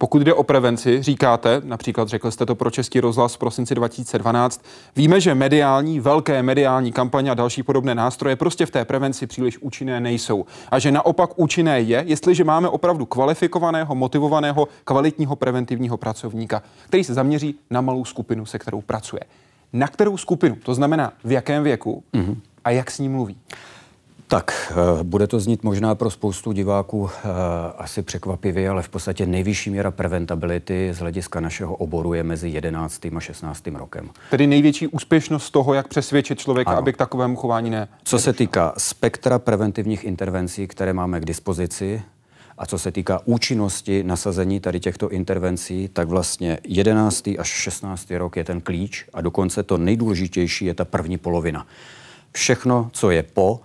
Pokud jde o prevenci, říkáte, například řekl jste to pro Český rozhlas v prosinci 2012, víme, že mediální, velké mediální kampaně a další podobné nástroje prostě v té prevenci příliš účinné nejsou. A že naopak účinné je, jestliže máme opravdu kvalifikovaného, motivovaného, kvalitního preventivního pracovníka, který se zaměří na malou skupinu, se kterou pracuje. Na kterou skupinu, to znamená v jakém věku mm-hmm. a jak s ní mluví. Tak, eh, bude to znít možná pro spoustu diváků eh, asi překvapivě, ale v podstatě nejvyšší míra preventability z hlediska našeho oboru je mezi 11. a 16. rokem. Tedy největší úspěšnost toho, jak přesvědčit člověka, ano. aby k takovému chování ne. Co se týká spektra preventivních intervencí, které máme k dispozici, A co se týká účinnosti nasazení tady těchto intervencí, tak vlastně 11. až 16. rok je ten klíč a dokonce to nejdůležitější je ta první polovina. Všechno, co je po,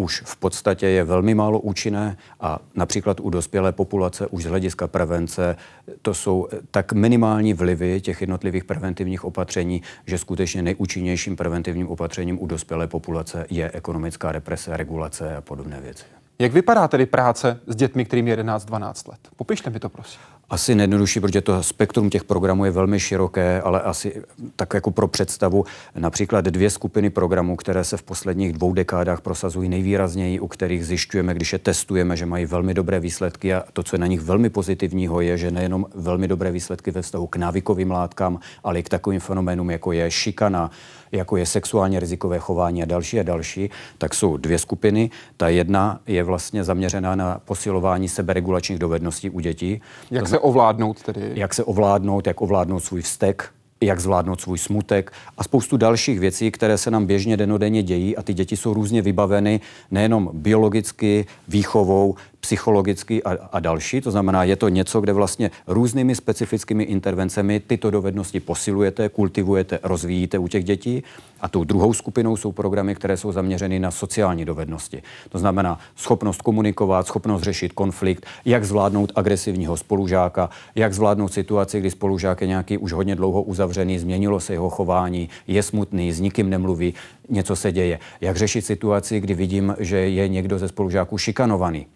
už v podstatě je velmi málo účinné a například u dospělé populace už z hlediska prevence to jsou tak minimální vlivy těch jednotlivých preventivních opatření, že skutečně nejúčinnějším preventivním opatřením u dospělé populace je ekonomická represe, regulace a podobné věci. Jak vypadá tedy práce s dětmi, kterým je 11-12 let? Popište mi to, prosím. Asi nejjednodušší, protože to spektrum těch programů je velmi široké, ale asi tak jako pro představu, například dvě skupiny programů, které se v posledních dvou dekádách prosazují nejvýrazněji, u kterých zjišťujeme, když je testujeme, že mají velmi dobré výsledky a to, co je na nich velmi pozitivního, je, že nejenom velmi dobré výsledky ve vztahu k návykovým látkám, ale i k takovým fenoménům, jako je šikana, jako je sexuálně rizikové chování a další a další, tak jsou dvě skupiny. Ta jedna je vlastně zaměřená na posilování seberegulačních dovedností u dětí. Jak to se ovládnout tedy? Jak se ovládnout, jak ovládnout svůj vztek, jak zvládnout svůj smutek a spoustu dalších věcí, které se nám běžně denodenně dějí a ty děti jsou různě vybaveny nejenom biologicky, výchovou, psychologicky a, a další. To znamená, je to něco, kde vlastně různými specifickými intervencemi tyto dovednosti posilujete, kultivujete, rozvíjíte u těch dětí. A tou druhou skupinou jsou programy, které jsou zaměřeny na sociální dovednosti. To znamená schopnost komunikovat, schopnost řešit konflikt, jak zvládnout agresivního spolužáka, jak zvládnout situaci, kdy spolužák je nějaký už hodně dlouho uzavřený, změnilo se jeho chování, je smutný, s nikým nemluví, něco se děje. Jak řešit situaci, kdy vidím, že je někdo ze spolužáků šikanovaný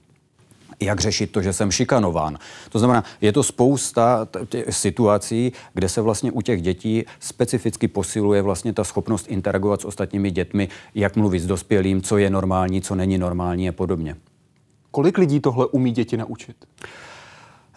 jak řešit to, že jsem šikanován. To znamená, je to spousta situací, kde se vlastně u těch dětí specificky posiluje vlastně ta schopnost interagovat s ostatními dětmi, jak mluvit s dospělým, co je normální, co není normální a podobně. Kolik lidí tohle umí děti naučit?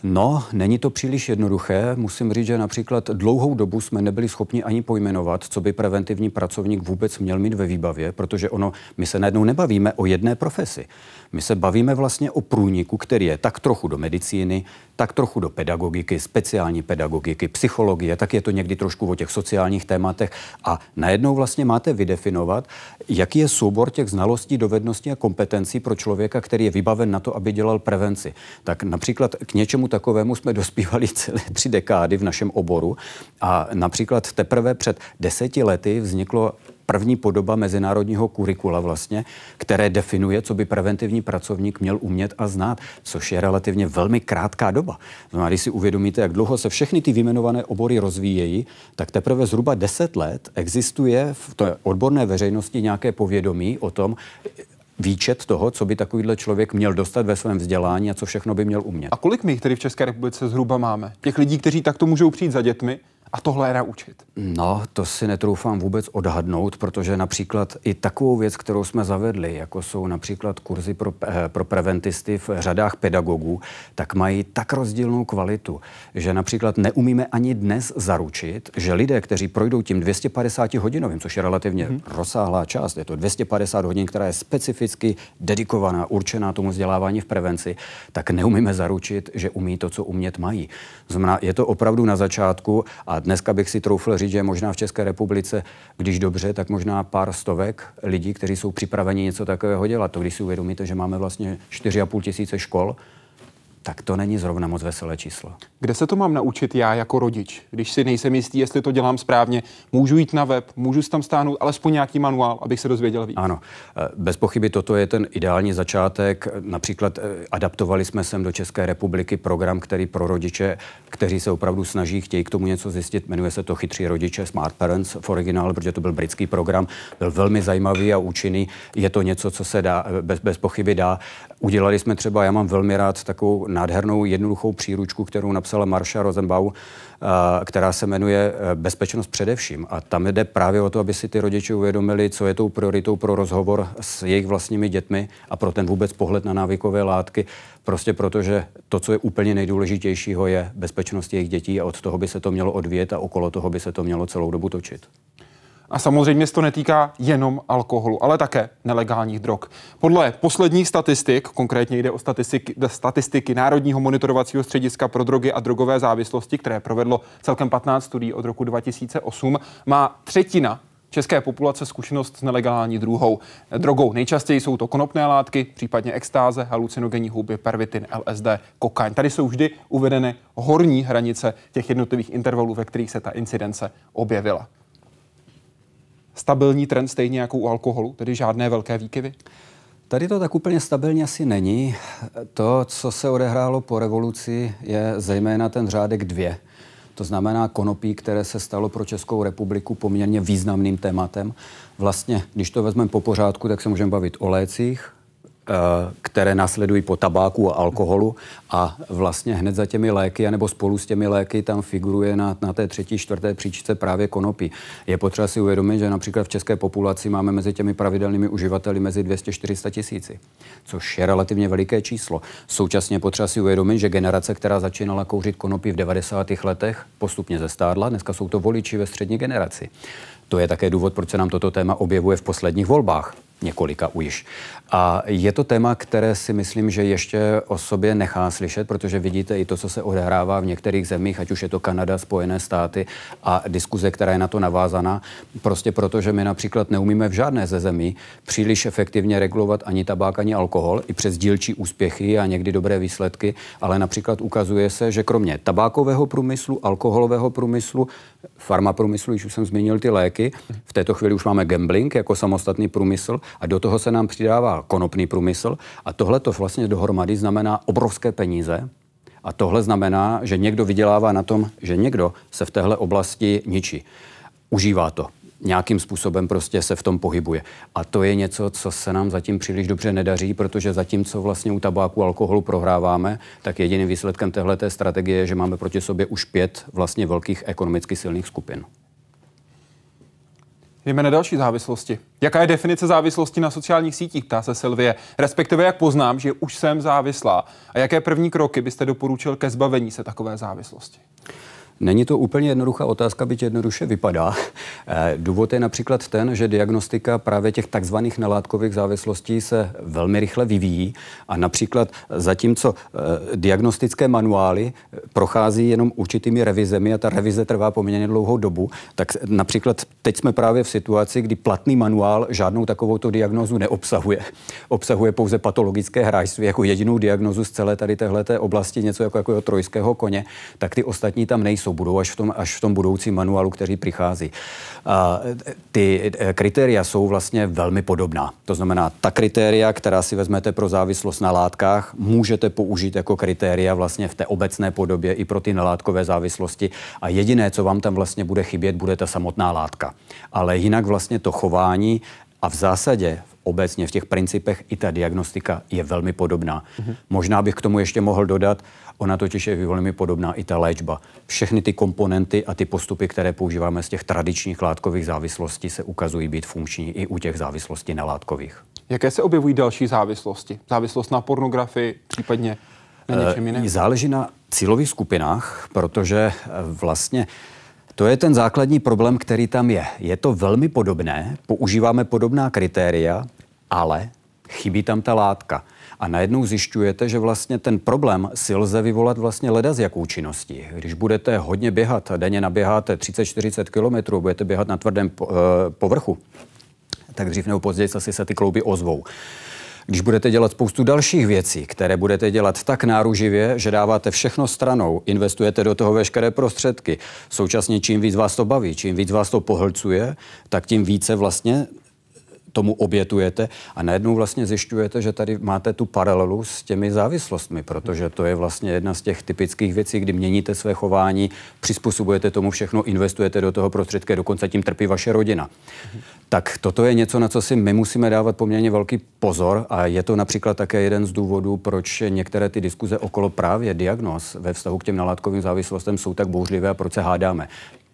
No, není to příliš jednoduché. Musím říct, že například dlouhou dobu jsme nebyli schopni ani pojmenovat, co by preventivní pracovník vůbec měl mít ve výbavě, protože ono, my se najednou nebavíme o jedné profesi. My se bavíme vlastně o průniku, který je tak trochu do medicíny, tak trochu do pedagogiky, speciální pedagogiky, psychologie, tak je to někdy trošku o těch sociálních tématech a najednou vlastně máte vydefinovat, jaký je soubor těch znalostí, dovedností a kompetencí pro člověka, který je vybaven na to, aby dělal prevenci. Tak například k něčemu takovému jsme dospívali celé tři dekády v našem oboru a například teprve před deseti lety vzniklo první podoba mezinárodního kurikula vlastně, které definuje, co by preventivní pracovník měl umět a znát, což je relativně velmi krátká doba. Znamená, když si uvědomíte, jak dlouho se všechny ty vyjmenované obory rozvíjejí, tak teprve zhruba 10 let existuje v té odborné veřejnosti nějaké povědomí o tom, výčet toho, co by takovýhle člověk měl dostat ve svém vzdělání a co všechno by měl umět. A kolik my jich tedy v České republice zhruba máme? Těch lidí, kteří takto můžou přijít za dětmi, a tohle je naučit? No, to si netroufám vůbec odhadnout, protože například i takovou věc, kterou jsme zavedli, jako jsou například kurzy pro, eh, pro preventisty v řadách pedagogů, tak mají tak rozdílnou kvalitu, že například neumíme ani dnes zaručit, že lidé, kteří projdou tím 250 hodinovým, což je relativně hmm. rozsáhlá část, je to 250 hodin, která je specificky dedikovaná, určená tomu vzdělávání v prevenci, tak neumíme zaručit, že umí to, co umět mají. Znamená, je to opravdu na začátku a dneska bych si troufl říct, že možná v České republice, když dobře, tak možná pár stovek lidí, kteří jsou připraveni něco takového dělat. To když si uvědomíte, že máme vlastně 4,5 tisíce škol, tak to není zrovna moc veselé číslo. Kde se to mám naučit já jako rodič? Když si nejsem jistý, jestli to dělám správně, můžu jít na web, můžu si tam stáhnout alespoň nějaký manuál, abych se dozvěděl víc. Ano, eh, bez pochyby toto je ten ideální začátek. Například eh, adaptovali jsme sem do České republiky program, který pro rodiče, kteří se opravdu snaží, chtějí k tomu něco zjistit, jmenuje se to Chytří rodiče, Smart Parents v originále, protože to byl britský program, byl velmi zajímavý a účinný. Je to něco, co se dá, eh, bez, bez pochyby dá. Udělali jsme třeba, já mám velmi rád takovou nádhernou jednoduchou příručku, kterou napsala Marsha Rosenbau, která se jmenuje e, Bezpečnost především. A tam jde právě o to, aby si ty rodiče uvědomili, co je tou prioritou pro rozhovor s jejich vlastními dětmi a pro ten vůbec pohled na návykové látky. Prostě protože to, co je úplně nejdůležitějšího, je bezpečnost jejich dětí a od toho by se to mělo odvíjet a okolo toho by se to mělo celou dobu točit. A samozřejmě se to netýká jenom alkoholu, ale také nelegálních drog. Podle posledních statistik, konkrétně jde o statistiky, statistiky Národního monitorovacího střediska pro drogy a drogové závislosti, které provedlo celkem 15 studií od roku 2008, má třetina české populace zkušenost s nelegální druhou drogou. Nejčastěji jsou to konopné látky, případně extáze, halucinogenní houby, pervitin, LSD, kokain. Tady jsou vždy uvedeny horní hranice těch jednotlivých intervalů, ve kterých se ta incidence objevila. Stabilní trend stejně jako u alkoholu, tedy žádné velké výkyvy? Tady to tak úplně stabilně asi není. To, co se odehrálo po revoluci, je zejména ten řádek dvě. To znamená konopí, které se stalo pro Českou republiku poměrně významným tématem. Vlastně, když to vezmeme po pořádku, tak se můžeme bavit o lécích, které následují po tabáku a alkoholu a vlastně hned za těmi léky, anebo spolu s těmi léky tam figuruje na, na té třetí, čtvrté příčce právě konopí. Je potřeba si uvědomit, že například v české populaci máme mezi těmi pravidelnými uživateli mezi 200-400 tisíci, což je relativně veliké číslo. Současně potřeba si uvědomit, že generace, která začínala kouřit konopí v 90. letech, postupně zestárla. Dneska jsou to voliči ve střední generaci. To je také důvod, proč se nám toto téma objevuje v posledních volbách několika už. A je to téma, které si myslím, že ještě o sobě nechá slyšet, protože vidíte i to, co se odehrává v některých zemích, ať už je to Kanada, Spojené státy a diskuze, která je na to navázaná, prostě proto, že my například neumíme v žádné ze zemí příliš efektivně regulovat ani tabák, ani alkohol, i přes dílčí úspěchy a někdy dobré výsledky, ale například ukazuje se, že kromě tabákového průmyslu, alkoholového průmyslu, farmaprůmyslu, když už jsem zmínil ty léky, v této chvíli už máme gambling jako samostatný průmysl a do toho se nám přidává konopný průmysl a tohle to vlastně dohromady znamená obrovské peníze, a tohle znamená, že někdo vydělává na tom, že někdo se v téhle oblasti ničí. Užívá to. Nějakým způsobem prostě se v tom pohybuje. A to je něco, co se nám zatím příliš dobře nedaří, protože zatímco vlastně u tabáku alkoholu prohráváme, tak jediným výsledkem téhle strategie je, že máme proti sobě už pět vlastně velkých ekonomicky silných skupin. Jdeme na další závislosti. Jaká je definice závislosti na sociálních sítích, ptá se Silvie. Respektive jak poznám, že už jsem závislá. A jaké první kroky byste doporučil ke zbavení se takové závislosti? Není to úplně jednoduchá otázka, byť jednoduše vypadá. Eh, důvod je například ten, že diagnostika právě těch takzvaných nelátkových závislostí se velmi rychle vyvíjí a například zatímco eh, diagnostické manuály eh, prochází jenom určitými revizemi a ta revize trvá poměrně dlouhou dobu, tak například teď jsme právě v situaci, kdy platný manuál žádnou takovouto diagnózu neobsahuje. Obsahuje pouze patologické hráčství jako jedinou diagnozu z celé tady téhleté oblasti, něco jako, jako trojského koně, tak ty ostatní tam nejsou jsou, budou až v tom, až v tom budoucím manuálu, který přichází. A ty e, kritéria jsou vlastně velmi podobná. To znamená, ta kritéria, která si vezmete pro závislost na látkách, můžete použít jako kritéria vlastně v té obecné podobě i pro ty nalátkové závislosti. A jediné, co vám tam vlastně bude chybět, bude ta samotná látka. Ale jinak vlastně to chování a v zásadě obecně v těch principech i ta diagnostika je velmi podobná. Mm-hmm. Možná bych k tomu ještě mohl dodat, ona totiž je velmi podobná i ta léčba. Všechny ty komponenty a ty postupy, které používáme z těch tradičních látkových závislostí, se ukazují být funkční i u těch závislostí na látkových. Jaké se objevují další závislosti? Závislost na pornografii, případně na něčem jiném? Záleží na cílových skupinách, protože eh, vlastně to je ten základní problém, který tam je. Je to velmi podobné, používáme podobná kritéria, ale chybí tam ta látka. A najednou zjišťujete, že vlastně ten problém si lze vyvolat vlastně leda z jakou činností. Když budete hodně běhat, denně naběháte 30-40 km, budete běhat na tvrdém eh, povrchu, tak dřív nebo později asi se ty klouby ozvou. Když budete dělat spoustu dalších věcí, které budete dělat tak náruživě, že dáváte všechno stranou, investujete do toho veškeré prostředky, současně čím víc vás to baví, čím víc vás to pohlcuje, tak tím více vlastně tomu obětujete a najednou vlastně zjišťujete, že tady máte tu paralelu s těmi závislostmi, protože to je vlastně jedna z těch typických věcí, kdy měníte své chování, přizpůsobujete tomu všechno, investujete do toho prostředky, dokonce tím trpí vaše rodina. Tak toto je něco, na co si my musíme dávat poměrně velký pozor a je to například také jeden z důvodů, proč některé ty diskuze okolo právě diagnóz ve vztahu k těm nalátkovým závislostem jsou tak bouřlivé a proč se hádáme.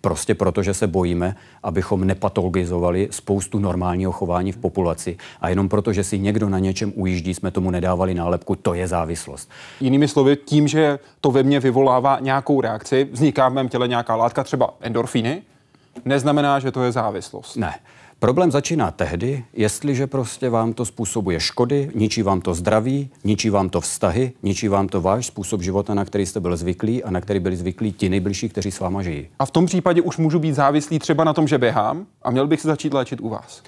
Prostě proto, že se bojíme, abychom nepatologizovali spoustu normálního chování v populaci. A jenom proto, že si někdo na něčem ujíždí, jsme tomu nedávali nálepku, to je závislost. Jinými slovy, tím, že to ve mně vyvolává nějakou reakci, vzniká v mém těle nějaká látka, třeba endorfíny, neznamená, že to je závislost. Ne. Problém začíná tehdy, jestliže prostě vám to způsobuje škody, ničí vám to zdraví, ničí vám to vztahy, ničí vám to váš způsob života, na který jste byl zvyklí a na který byli zvyklí ti nejbližší, kteří s váma žijí. A v tom případě už můžu být závislý třeba na tom, že běhám a měl bych se začít léčit u vás.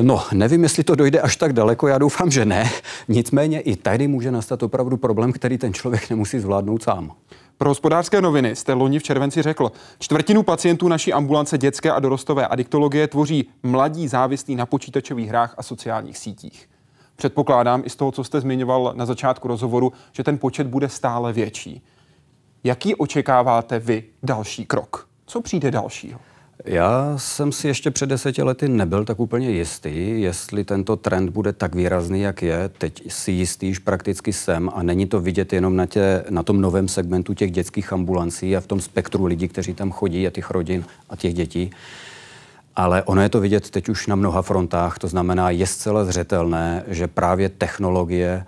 No, nevím, jestli to dojde až tak daleko, já doufám, že ne. Nicméně i tady může nastat opravdu problém, který ten člověk nemusí zvládnout sám. Pro hospodářské noviny jste loni v červenci řekl, čtvrtinu pacientů naší ambulance dětské a dorostové adiktologie tvoří mladí závislí na počítačových hrách a sociálních sítích. Předpokládám i z toho, co jste zmiňoval na začátku rozhovoru, že ten počet bude stále větší. Jaký očekáváte vy další krok? Co přijde dalšího? Já jsem si ještě před deseti lety nebyl tak úplně jistý, jestli tento trend bude tak výrazný, jak je. Teď si jistý již prakticky jsem a není to vidět jenom na, tě, na tom novém segmentu těch dětských ambulancí a v tom spektru lidí, kteří tam chodí a těch rodin a těch dětí. Ale ono je to vidět teď už na mnoha frontách, to znamená, je zcela zřetelné, že právě technologie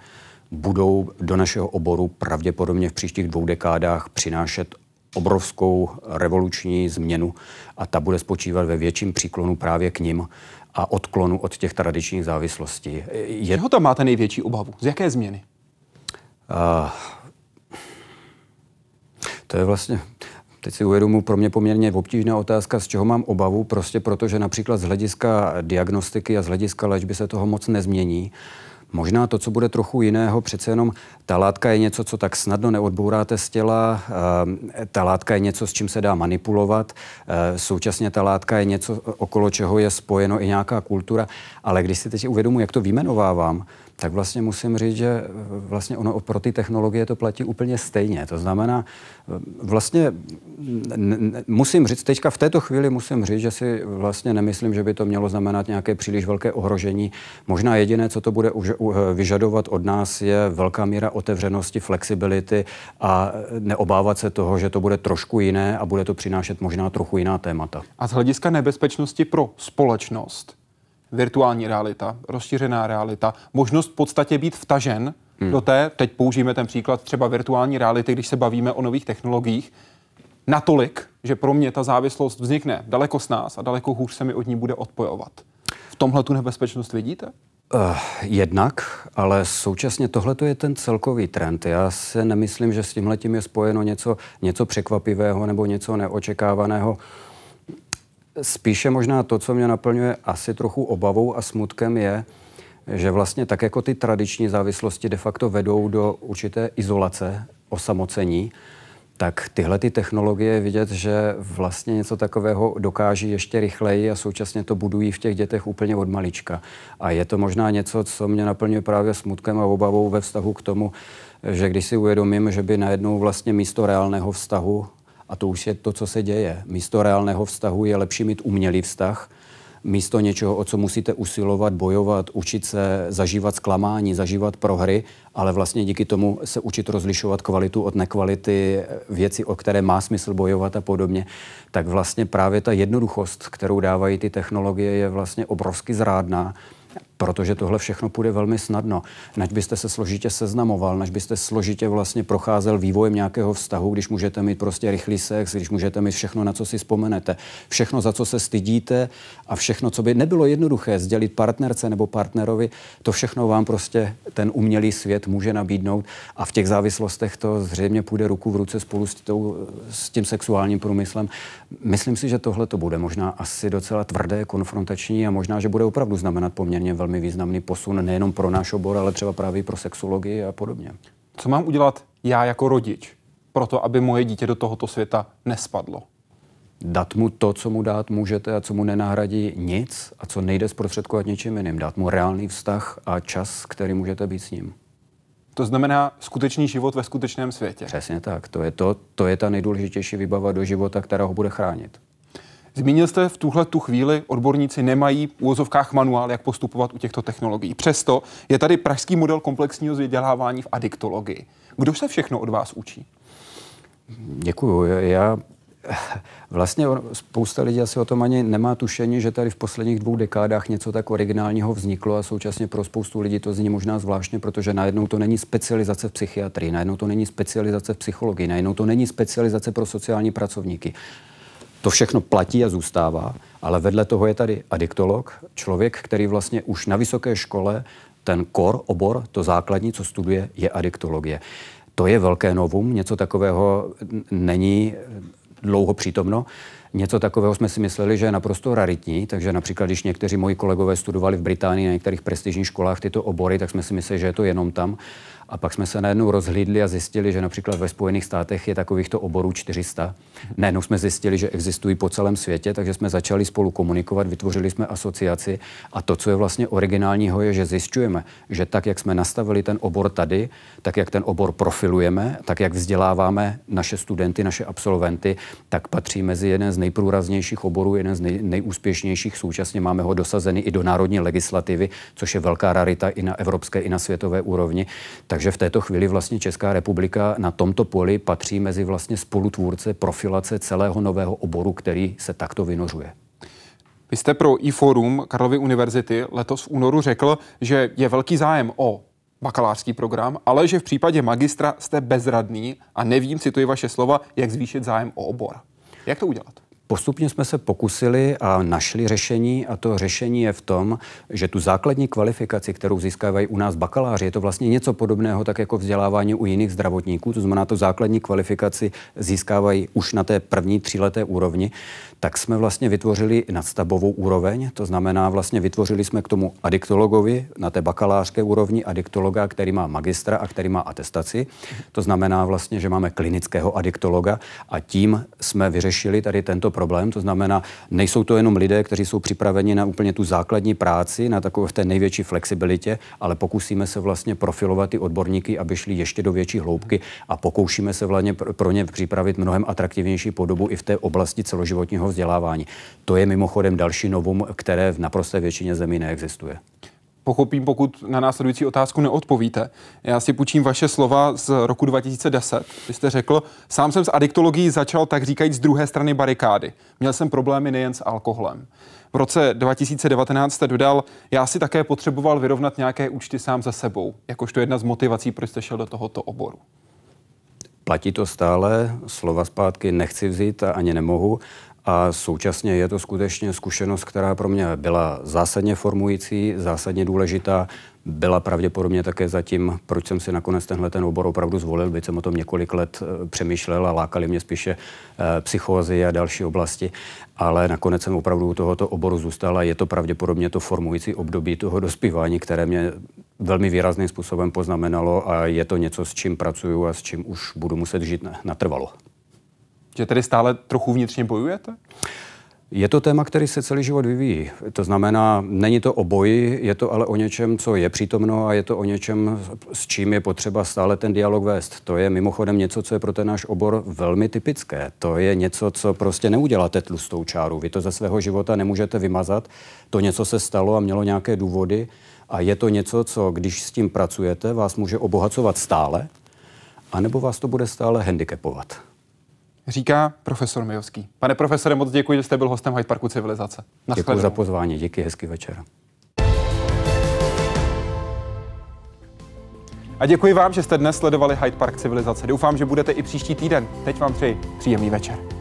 budou do našeho oboru pravděpodobně v příštích dvou dekádách přinášet obrovskou revoluční změnu a ta bude spočívat ve větším příklonu právě k ním a odklonu od těch tradičních závislostí. Je... Čeho tam máte největší obavu? Z jaké změny? Uh, to je vlastně, teď si uvědomu, pro mě poměrně obtížná otázka, z čeho mám obavu, prostě protože například z hlediska diagnostiky a z hlediska léčby se toho moc nezmění. Možná to, co bude trochu jiného, přece jenom ta látka je něco, co tak snadno neodbouráte z těla, eh, ta látka je něco, s čím se dá manipulovat, eh, současně ta látka je něco, okolo čeho je spojeno i nějaká kultura, ale když si teď uvědomuji, jak to vyjmenovávám, tak vlastně musím říct, že eh, vlastně ono pro ty technologie to platí úplně stejně. To znamená, eh, vlastně musím říct, teďka v této chvíli musím říct, že si vlastně nemyslím, že by to mělo znamenat nějaké příliš velké ohrožení. Možná jediné, co to bude vyžadovat od nás, je velká míra otevřenosti, flexibility a neobávat se toho, že to bude trošku jiné a bude to přinášet možná trochu jiná témata. A z hlediska nebezpečnosti pro společnost, virtuální realita, rozšířená realita, možnost v podstatě být vtažen hmm. do té, teď použijeme ten příklad třeba virtuální reality, když se bavíme o nových technologiích, natolik, že pro mě ta závislost vznikne daleko s nás a daleko hůř se mi od ní bude odpojovat. V tomhle tu nebezpečnost vidíte? Uh, jednak, ale současně tohle je ten celkový trend. Já se nemyslím, že s tímhletím je spojeno něco, něco překvapivého nebo něco neočekávaného. Spíše možná to, co mě naplňuje asi trochu obavou a smutkem, je, že vlastně tak jako ty tradiční závislosti de facto vedou do určité izolace, osamocení, tak tyhle ty technologie vidět, že vlastně něco takového dokáží ještě rychleji a současně to budují v těch dětech úplně od malička. A je to možná něco, co mě naplňuje právě smutkem a obavou ve vztahu k tomu, že když si uvědomím, že by najednou vlastně místo reálného vztahu a to už je to, co se děje. Místo reálného vztahu je lepší mít umělý vztah, místo něčeho, o co musíte usilovat, bojovat, učit se zažívat zklamání, zažívat prohry, ale vlastně díky tomu se učit rozlišovat kvalitu od nekvality, věci, o které má smysl bojovat a podobně, tak vlastně právě ta jednoduchost, kterou dávají ty technologie, je vlastně obrovsky zrádná protože tohle všechno půjde velmi snadno. Nač byste se složitě seznamoval, nač byste složitě vlastně procházel vývojem nějakého vztahu, když můžete mít prostě rychlý sex, když můžete mít všechno, na co si vzpomenete. Všechno, za co se stydíte a všechno, co by nebylo jednoduché sdělit partnerce nebo partnerovi, to všechno vám prostě ten umělý svět může nabídnout a v těch závislostech to zřejmě půjde ruku v ruce spolu s, tou, s tím sexuálním průmyslem. Myslím si, že tohle to bude možná asi docela tvrdé, konfrontační a možná, že bude opravdu znamenat poměrně velmi velmi významný posun nejenom pro náš obor, ale třeba právě pro sexologii a podobně. Co mám udělat já jako rodič, proto aby moje dítě do tohoto světa nespadlo? Dát mu to, co mu dát můžete a co mu nenahradí nic a co nejde zprostředkovat něčím jiným. Dát mu reálný vztah a čas, který můžete být s ním. To znamená skutečný život ve skutečném světě. Přesně tak. To je, to, to je ta nejdůležitější výbava do života, která ho bude chránit. Zmínil jste v tuhle tu chvíli, odborníci nemají v úvozovkách manuál, jak postupovat u těchto technologií. Přesto je tady pražský model komplexního vzdělávání v adiktologii. Kdo se všechno od vás učí? Děkuju. Já Vlastně spousta lidí asi o tom ani nemá tušení, že tady v posledních dvou dekádách něco tak originálního vzniklo a současně pro spoustu lidí to zní možná zvláštně, protože najednou to není specializace v psychiatrii, najednou to není specializace v psychologii, najednou to není specializace pro sociální pracovníky. To všechno platí a zůstává, Ale vedle toho je tady adiktolog, člověk, který vlastně už na vysoké škole ten kor, obor, to základní, co studuje, je adiktologie. To je velké novum, něco takového není dlouho přítomno. Něco takového jsme si mysleli, že je naprosto raritní, takže například, když někteří moji kolegové studovali v Británii na některých prestižních školách tyto obory, tak jsme si mysleli, že je to jenom tam. A pak jsme se najednou rozhlídli a zjistili, že například ve Spojených státech je takovýchto oborů 400. Najednou jsme zjistili, že existují po celém světě, takže jsme začali spolu komunikovat, vytvořili jsme asociaci a to, co je vlastně originálního, je, že zjišťujeme, že tak, jak jsme nastavili ten obor tady, tak, jak ten obor profilujeme, tak, jak vzděláváme naše studenty, naše absolventy, tak patří mezi jeden z nejprůraznějších oborů, jeden z nej, nejúspěšnějších. Současně máme ho dosazený i do národní legislativy, což je velká rarita i na evropské, i na světové úrovni. Takže v této chvíli vlastně Česká republika na tomto poli patří mezi vlastně spolutvůrce profilace celého nového oboru, který se takto vynořuje. Vy jste pro e-forum Karlovy univerzity letos v únoru řekl, že je velký zájem o bakalářský program, ale že v případě magistra jste bezradný a nevím, cituji vaše slova, jak zvýšit zájem o obor. Jak to udělat? Postupně jsme se pokusili a našli řešení a to řešení je v tom, že tu základní kvalifikaci, kterou získávají u nás bakaláři, je to vlastně něco podobného tak jako vzdělávání u jiných zdravotníků, to znamená, to základní kvalifikaci získávají už na té první tříleté úrovni, tak jsme vlastně vytvořili nadstavbovou úroveň, to znamená vlastně vytvořili jsme k tomu adiktologovi na té bakalářské úrovni adiktologa, který má magistra a který má atestaci. To znamená vlastně, že máme klinického adiktologa a tím jsme vyřešili tady tento problém. To znamená, nejsou to jenom lidé, kteří jsou připraveni na úplně tu základní práci, na takové v té největší flexibilitě, ale pokusíme se vlastně profilovat ty odborníky, aby šli ještě do větší hloubky a pokoušíme se vlastně pro ně připravit mnohem atraktivnější podobu i v té oblasti celoživotního vzdělávání. To je mimochodem další novum, které v naprosté většině zemí neexistuje pochopím, pokud na následující otázku neodpovíte. Já si půjčím vaše slova z roku 2010. Vy jste řekl, sám jsem s adiktologií začal tak říkajíc z druhé strany barikády. Měl jsem problémy nejen s alkoholem. V roce 2019 jste dodal, já si také potřeboval vyrovnat nějaké účty sám za sebou, jakožto jedna z motivací, proč jste šel do tohoto oboru. Platí to stále, slova zpátky nechci vzít a ani nemohu. A současně je to skutečně zkušenost, která pro mě byla zásadně formující, zásadně důležitá. Byla pravděpodobně také zatím, proč jsem si nakonec tenhle ten obor opravdu zvolil, byť jsem o tom několik let eh, přemýšlel a lákali mě spíše eh, psychózy a další oblasti. Ale nakonec jsem opravdu u tohoto oboru zůstal a je to pravděpodobně to formující období toho dospívání, které mě velmi výrazným způsobem poznamenalo a je to něco, s čím pracuju a s čím už budu muset žít natrvalo. Že tedy stále trochu vnitřně bojujete? Je to téma, který se celý život vyvíjí. To znamená, není to o boji, je to ale o něčem, co je přítomno a je to o něčem, s čím je potřeba stále ten dialog vést. To je mimochodem něco, co je pro ten náš obor velmi typické. To je něco, co prostě neuděláte tlustou čáru. Vy to ze svého života nemůžete vymazat. To něco se stalo a mělo nějaké důvody a je to něco, co když s tím pracujete, vás může obohacovat stále, anebo vás to bude stále handicapovat říká profesor Mijovský. Pane profesore, moc děkuji, že jste byl hostem Hyde Parku Civilizace. Děkuji za pozvání, díky, hezký večer. A děkuji vám, že jste dnes sledovali Hyde Park Civilizace. Doufám, že budete i příští týden. Teď vám přeji příjemný večer.